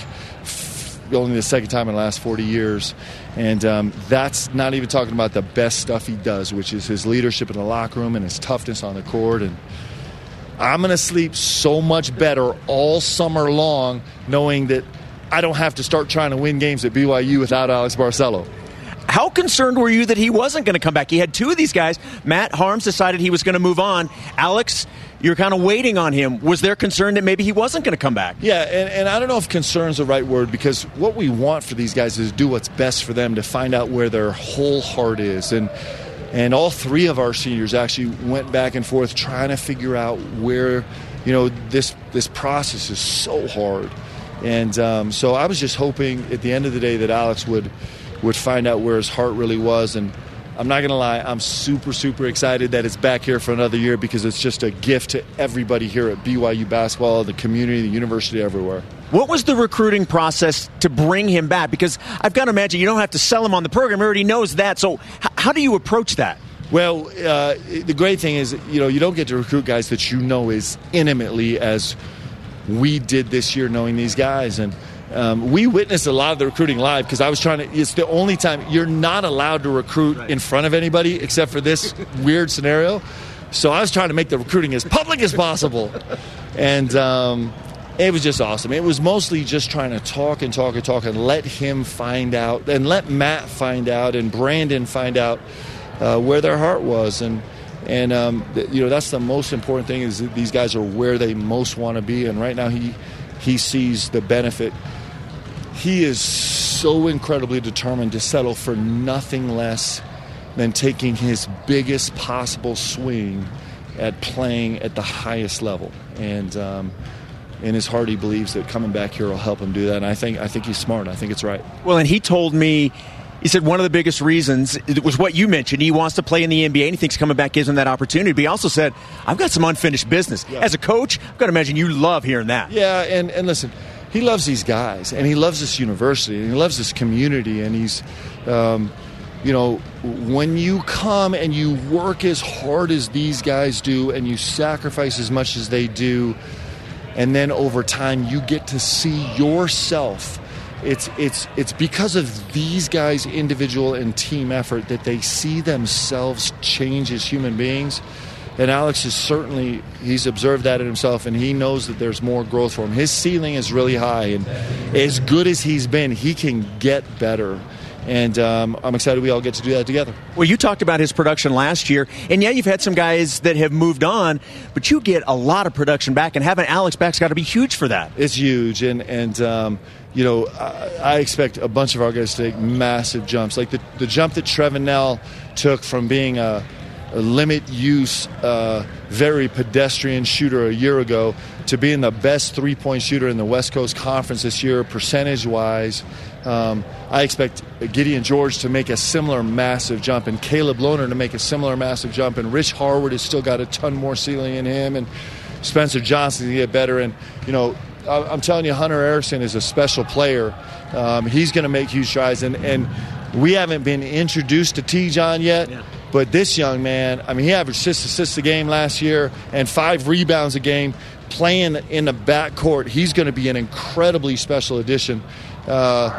Only the second time in the last 40 years. And um, that's not even talking about the best stuff he does, which is his leadership in the locker room and his toughness on the court. And I'm going to sleep so much better all summer long knowing that I don't have to start trying to win games at BYU without Alex Barcelo. How concerned were you that he wasn't going to come back? He had two of these guys. Matt Haarms decided he was going to move on. Alex, you're kind of waiting on him. Was there concern that maybe he wasn't going to come back? Yeah, and, and I don't know if concern's the right word because what we want for these guys is do what's best for them to find out where their whole heart is. And and all three of our seniors actually went back and forth trying to figure out where, you know, this this process is so hard. And um, so I was just hoping at the end of the day that Alex would would find out where his heart really was. And I'm not going to lie, I'm super, super excited that it's back here for another year because it's just a gift to everybody here at BYU basketball, the community, the university, everywhere. What was the recruiting process to bring him back? Because I've got to imagine you don't have to sell him on the program. He already knows that. So, h- how do you approach that? Well, uh, the great thing is, you know, you don't get to recruit guys that you know as intimately as we did this year, knowing these guys. And um, we witnessed a lot of the recruiting live because I was trying to. It's the only time you're not allowed to recruit in front of anybody except for this weird scenario. So I was trying to make the recruiting as public as possible, and um, it was just awesome. It was mostly just trying to talk and talk and talk and let him find out, and let Matt find out, and Brandon find out uh, where their heart was, and and um, th- you know that's the most important thing is that these guys are where they most want to be, and right now he he sees the benefit he is so incredibly determined to settle for nothing less than taking his biggest possible swing at playing at the highest level. And um, in his heart, he believes that coming back here will help him do that. And I think I think he's smart. I think it's right. Well, and he told me. He said one of the biggest reasons it was what you mentioned. He wants to play in the NBA and he thinks coming back gives him that opportunity. But he also said, I've got some unfinished business. Yeah. As a coach, I've got to imagine you love hearing that. Yeah, and, and listen, he loves these guys, and he loves this university, and he loves this community, and he's, um, you know, when you come and you work as hard as these guys do, and you sacrifice as much as they do, and then over time you get to see yourself. It's it's it's because of these guys' individual and team effort that they see themselves change as human beings. And Alex is certainly he's observed that in himself, and he knows that there's more growth for him. His ceiling is really high, and as good as he's been, he can get better. And um, I'm excited we all get to do that together. Well, you talked about his production last year, and yeah, you've had some guys that have moved on, but you get a lot of production back, and having Alex back's got to be huge for that. It's huge, and and um, you know I, I expect a bunch of our guys to take massive jumps, like the the jump that Trevin Nell took from being a, a limit use, uh, very pedestrian shooter a year ago to being the best three point shooter in the West Coast Conference this year, percentage wise. Um, I expect Gideon George to make a similar massive jump, and Caleb Lohner to make a similar massive jump, and Rich Harward has still got a ton more ceiling in him, and Spencer Johnson to get better. And you know, I'm telling you, Hunter Erickson is a special player. Um, he's going to make huge strides, and and we haven't been introduced to Te'Jon yet. But this young man, I mean, he averaged six assists a game last year and five rebounds a game. Playing in the backcourt, he's going to be an incredibly special addition. Uh,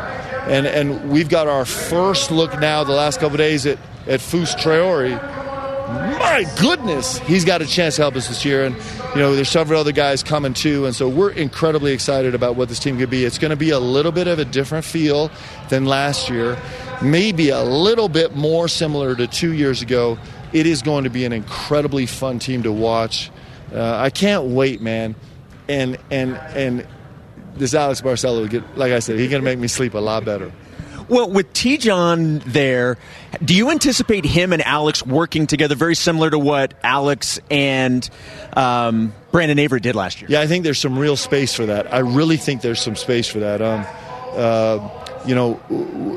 and and we've got our first look now the last couple days at at Fus Traore. My goodness, he's got a chance to help us this year, and you know there's several other guys coming too, and so we're incredibly excited about what this team could be. It's going to be a little bit of a different feel than last year, maybe a little bit more similar to two years ago. It is going to be an incredibly fun team to watch. Uh, I can't wait, man, and and and this Alex Barcelo, like I said, he's going to make me sleep a lot better. Well, with Te'Jon there, do you anticipate him and Alex working together very similar to what Alex and um, Brandon Averette did last year? Yeah, I think there's some real space for that. I really think there's some space for that. Um, uh, you know,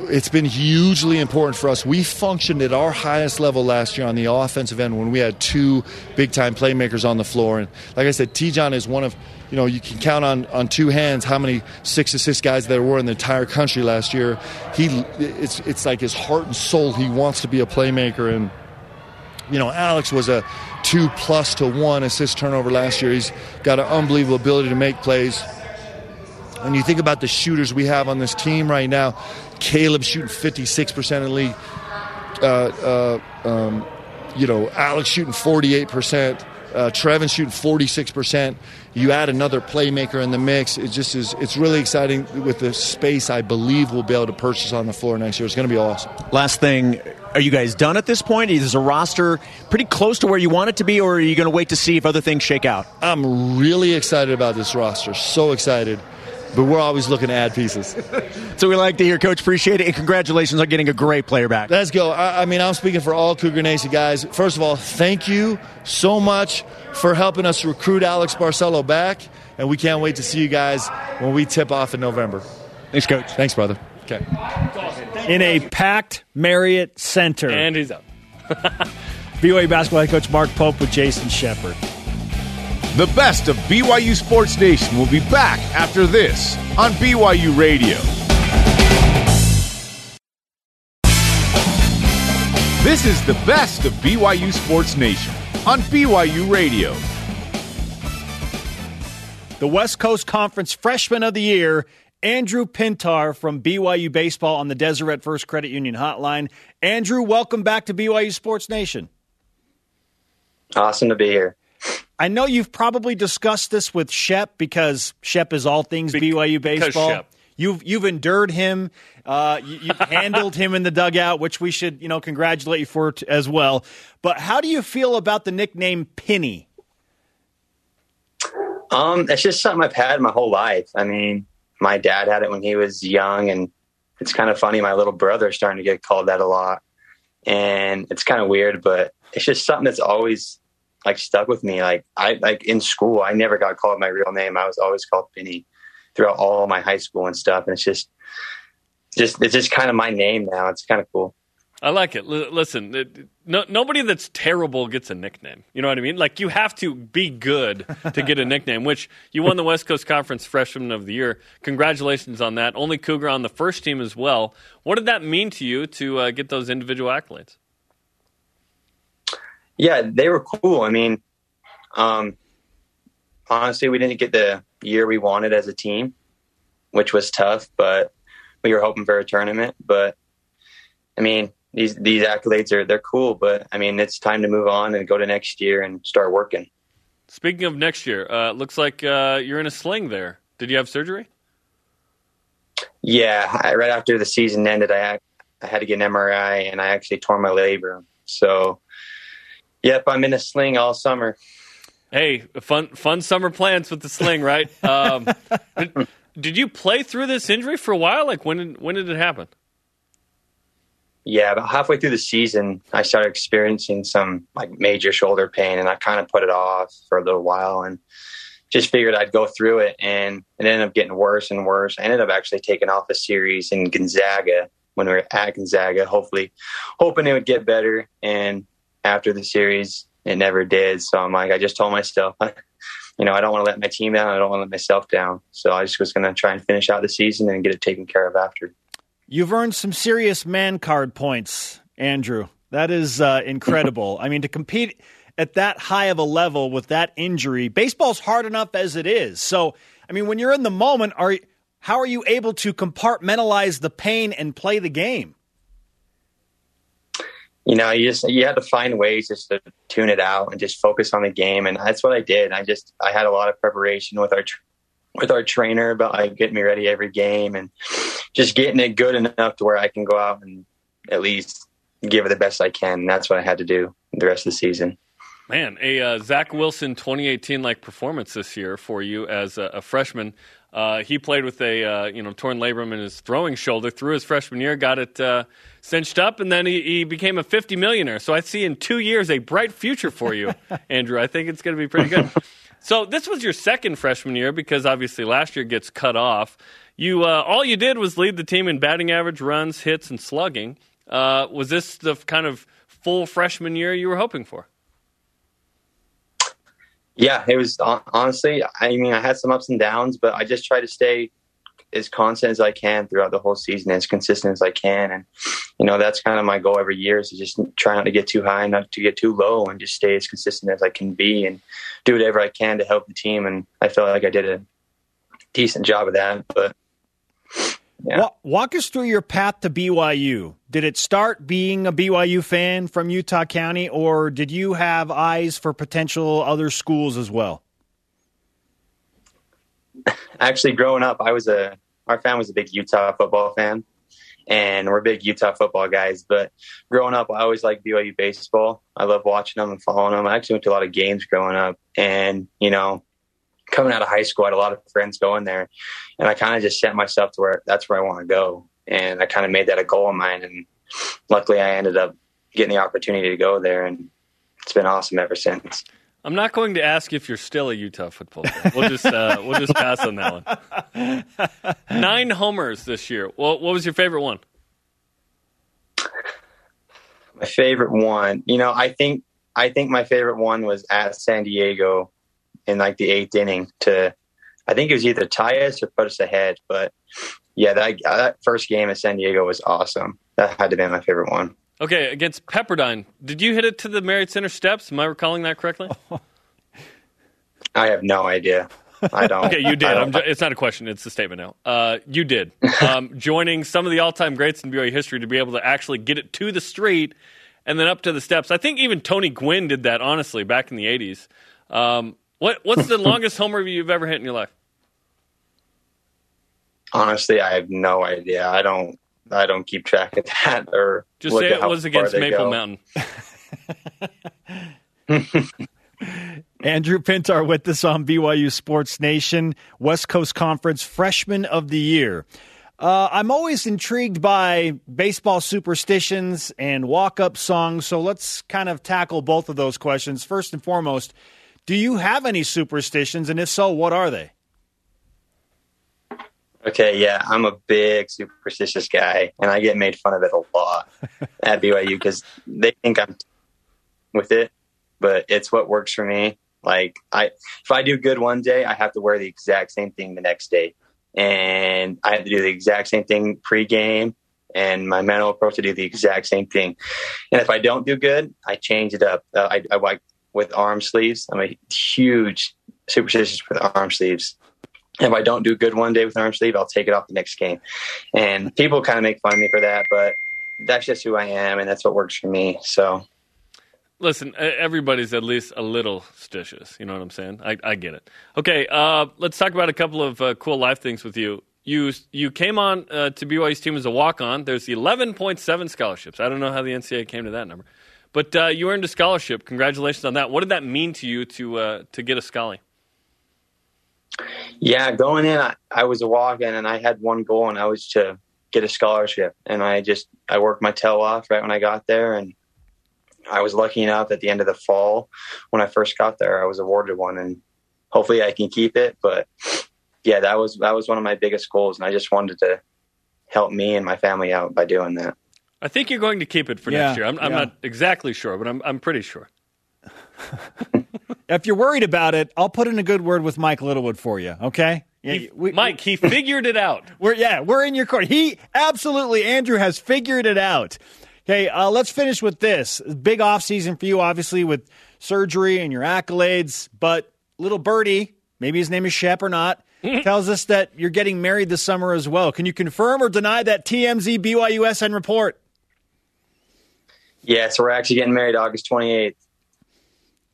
it's been hugely important for us. We functioned at our highest level last year on the offensive end when we had two big time playmakers on the floor. And like I said, Te'Jon is one of, you know, you can count on, on two hands how many six assist guys there were in the entire country last year. He, it's, it's like his heart and soul. He wants to be a playmaker. And, you know, Alex was a two plus to one assist turnover last year. He's got an unbelievable ability to make plays. And you think about the shooters we have on this team right now. Caleb shooting 56% in the league. Uh, uh, um, you know, Alex shooting 48%. Uh, Trevin shooting 46%. You add another playmaker in the mix. It just is. It's really exciting with the space. I believe we'll be able to purchase on the floor next year. It's going to be awesome. Last thing, are you guys done at this point? Is a roster pretty close to where you want it to be, or are you going to wait to see if other things shake out? I'm really excited about this roster. So excited but we're always looking to add pieces. so we like to hear, Coach. Appreciate it, and congratulations on getting a great player back. Let's go. I, I, mean, I'm speaking for all Cougar Nation guys. First of all, thank you so much for helping us recruit Alex Barcelo back, and we can't wait to see you guys when we tip off in November. Thanks, Coach. Thanks, brother. Okay. In a packed Marriott Center, and he's up. BYU basketball head coach Mark Pope with Jason Shepard. The best of BYU Sports Nation will be back after this on BYU Radio. This is the best of BYU Sports Nation on BYU Radio. The West Coast Conference Freshman of the Year, Andrew Pintar from BYU Baseball on the Deseret First Credit Union Hotline. Andrew, welcome back to BYU Sports Nation. Awesome to be here. I know you've probably discussed this with Shep because Shep is all things Be- BYU baseball. You've you've endured him. Uh, you, have handled him in the dugout, which we should you know congratulate you for t- as well. But how do you feel about the nickname Penny? Um, it's just something I've had my whole life. I mean, my dad had it when he was young, and it's kind of funny. My little brother is starting to get called that a lot, and it's kind of weird, but it's just something that's always like stuck with me. Like I like in school, I never got called my real name. I was always called Penny throughout all my high school and stuff. And it's just, just it's just kind of my name now. It's kind of cool. I like it. L- listen, it, no, nobody that's terrible gets a nickname. You know what I mean? Like you have to be good to get a nickname. Which you won the West Coast Conference Freshman of the Year. Congratulations on that. Only Cougar on the first team as well. What did that mean to you to uh, get those individual accolades? Yeah, they were cool. I mean, um, honestly, we didn't get the year we wanted as a team, which was tough, but we were hoping for a tournament. But I mean, these these accolades are they're cool, but I mean, it's time to move on and go to next year and start working. Speaking of next year, uh, looks like uh, you're in a sling there. Did you have surgery? Yeah, I, right after the season ended, I I had to get an MRI, and I actually tore my labrum. So Yep, I'm in a sling all summer. Hey, fun fun summer plans with the sling, right? Um, did, did, you play through this injury for a while? Like when did when did it happen? Yeah, about halfway through the season, I started experiencing some like major shoulder pain, and I kind of put it off for a little while, and just figured I'd go through it, and it ended up getting worse and worse. I ended up actually taking off a series in Gonzaga when we were at Gonzaga, hopefully hoping it would get better, and after the series, it never did. So I'm like, I just told myself, you know, I don't want to let my team down. I don't want to let myself down. So I just was going to try and finish out the season and get it taken care of after. You've earned some serious man card points, Andrew. That is uh, incredible. I mean, to compete at that high of a level with that injury, baseball's hard enough as it is. So, I mean, when you're in the moment, are how are you able to compartmentalize the pain and play the game? You know, you just you had to find ways just to tune it out and just focus on the game, and that's what I did. I just I had a lot of preparation with our with our trainer about like getting me ready every game and just getting it good enough to where I can go out and at least give it the best I can. And that's what I had to do the rest of the season. Man, a uh, Zach Wilson 2018 like performance this year for you as a, a freshman. Uh, he played with a uh, you know torn labrum in his throwing shoulder through his freshman year, got it uh, cinched up, and then he, he, became a 50 millionaire. So I see in two years a bright future for you, Andrew. I think it's going to be pretty good. so this was your second freshman year because obviously last year gets cut off. You uh, all you did was lead the team in batting average, runs, hits, and slugging. Uh, was this the kind of full freshman year you were hoping for? Yeah, it was honestly. I mean, I had some ups and downs, but I just try to stay as constant as I can throughout the whole season, as consistent as I can, and you know that's kind of my goal every year is to just try not to get too high, not to get too low, and just stay as consistent as I can be, and do whatever I can to help the team. And I felt like I did a decent job of that. But yeah. Walk us through your path to BYU. Did it start being a BYU fan from Utah County, or did you have eyes for potential other schools as well? Actually, growing up, I was a our family was a big Utah football fan, and we're big Utah football guys. But growing up, I always liked BYU baseball. I love watching them and following them. I actually went to a lot of games growing up, and you know, coming out of high school, I had a lot of friends going there, and I kind of just set myself to where that's where I want to go, and I kind of made that a goal of mine. And luckily, I ended up getting the opportunity to go there, and it's been awesome ever since. I'm not going to ask if you're still a Utah football fan. We'll just uh, we'll just pass on that one. Nine homers this year. Well, what was your favorite one? My favorite one, you know, I think I think my favorite one was at San Diego in like the eighth inning to, I think it was either tie us or put us ahead. But yeah, that that first game at San Diego was awesome. That had to be my favorite one. Okay, against Pepperdine, did you hit it to the Marriott Center steps? Am I recalling that correctly? I have no idea. I don't. okay, you did. Just, it's not a question; it's a statement now. Uh, you did, um, joining some of the all-time greats in BYU history to be able to actually get it to the street and then up to the steps. I think even Tony Gwynn did that. Honestly, back in the '80s. Um, what What's the longest home homer you've ever hit in your life? Honestly, I have no idea. I don't. I don't keep track of that or just say it was against Maple go. Mountain. Andrew Pintar with us on BYU Sports Nation, West Coast Conference Freshman of the Year. Uh, I'm always intrigued by baseball superstitions and walk up songs, so let's kind of tackle both of those questions. First and foremost, do you have any superstitions, and if so, what are they? Okay, yeah, I'm a big superstitious guy, and I get made fun of it a lot at BYU because they think I'm with it, but it's what works for me. Like, I if I do good one day, I have to wear the exact same thing the next day, and I have to do the exact same thing pregame, and my mental approach to do the exact same thing. And if I don't do good, I change it up. Uh, I, I like with arm sleeves. I'm a huge superstitious with arm sleeves if I don't do good one day with an arm sleeve, I'll take it off the next game. And people kind of make fun of me for that, but that's just who I am, and that's what works for me. So, listen, everybody's at least a little stitious. You know what I'm saying? I, I get it. Okay, uh, let's talk about a couple of uh, cool life things with you. You you came on uh, to BYU's team as a walk on. There's 11.7 scholarships. I don't know how the NCAA came to that number, but uh, you earned a scholarship. Congratulations on that. What did that mean to you to uh, to get a scholarship? Yeah, going in, I, I was a walk-in, and I had one goal, and I was to get a scholarship. And I just I worked my tail off right when I got there, and I was lucky enough at the end of the fall when I first got there, I was awarded one, and hopefully I can keep it. But yeah, that was that was one of my biggest goals, and I just wanted to help me and my family out by doing that. I think you're going to keep it for yeah, next year. I'm, I'm not exactly sure, but I'm I'm pretty sure. if you're worried about it, I'll put in a good word with Mike Littlewood for you. Okay. Yeah, he, we, Mike, he figured it out. We're yeah, we're in your court. He absolutely, Andrew has figured it out. Okay, uh, let's finish with this big off season for you, obviously with surgery and your accolades. But little birdie, maybe his name is Shep or not, tells us that you're getting married this summer as well. Can you confirm or deny that TMZ BYUSN report? Yes, we're actually getting married August 28th.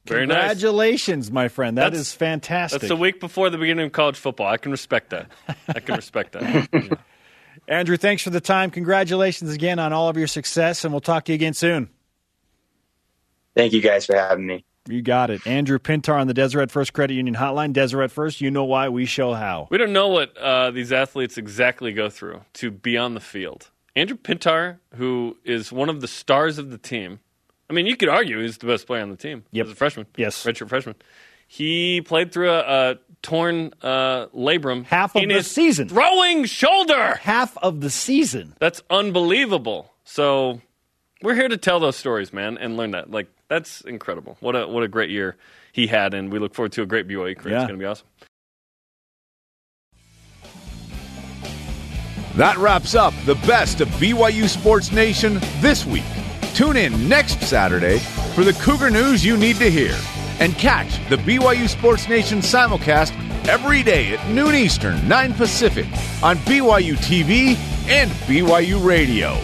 Very Congratulations, nice. my friend. That that's, is fantastic. That's the week before the beginning of college football. I can respect that. I can respect that. Yeah. Andrew, thanks for the time. Congratulations again on all of your success, and we'll talk to you again soon. Thank you guys for having me. You got it. Andrew Pintar on the Deseret First Credit Union Hotline. Deseret First, you know why, we show how. We don't know what uh, these athletes exactly go through to be on the field. Andrew Pintar, who is one of the stars of the team, I mean, you could argue he's the best player on the team yep. as a freshman. Yes, redshirt freshman. He played through a, a torn uh, labrum half of the season, throwing shoulder half of the season. That's unbelievable. So we're here to tell those stories, man, and learn that. Like that's incredible. What a what a great year he had, and we look forward to a great BYU career. Yeah. It's going to be awesome. That wraps up the best of BYU Sports Nation this week. Tune in next Saturday for the Cougar news you need to hear and catch the BYU Sports Nation simulcast every day at noon Eastern, 9 Pacific on BYU TV and BYU Radio.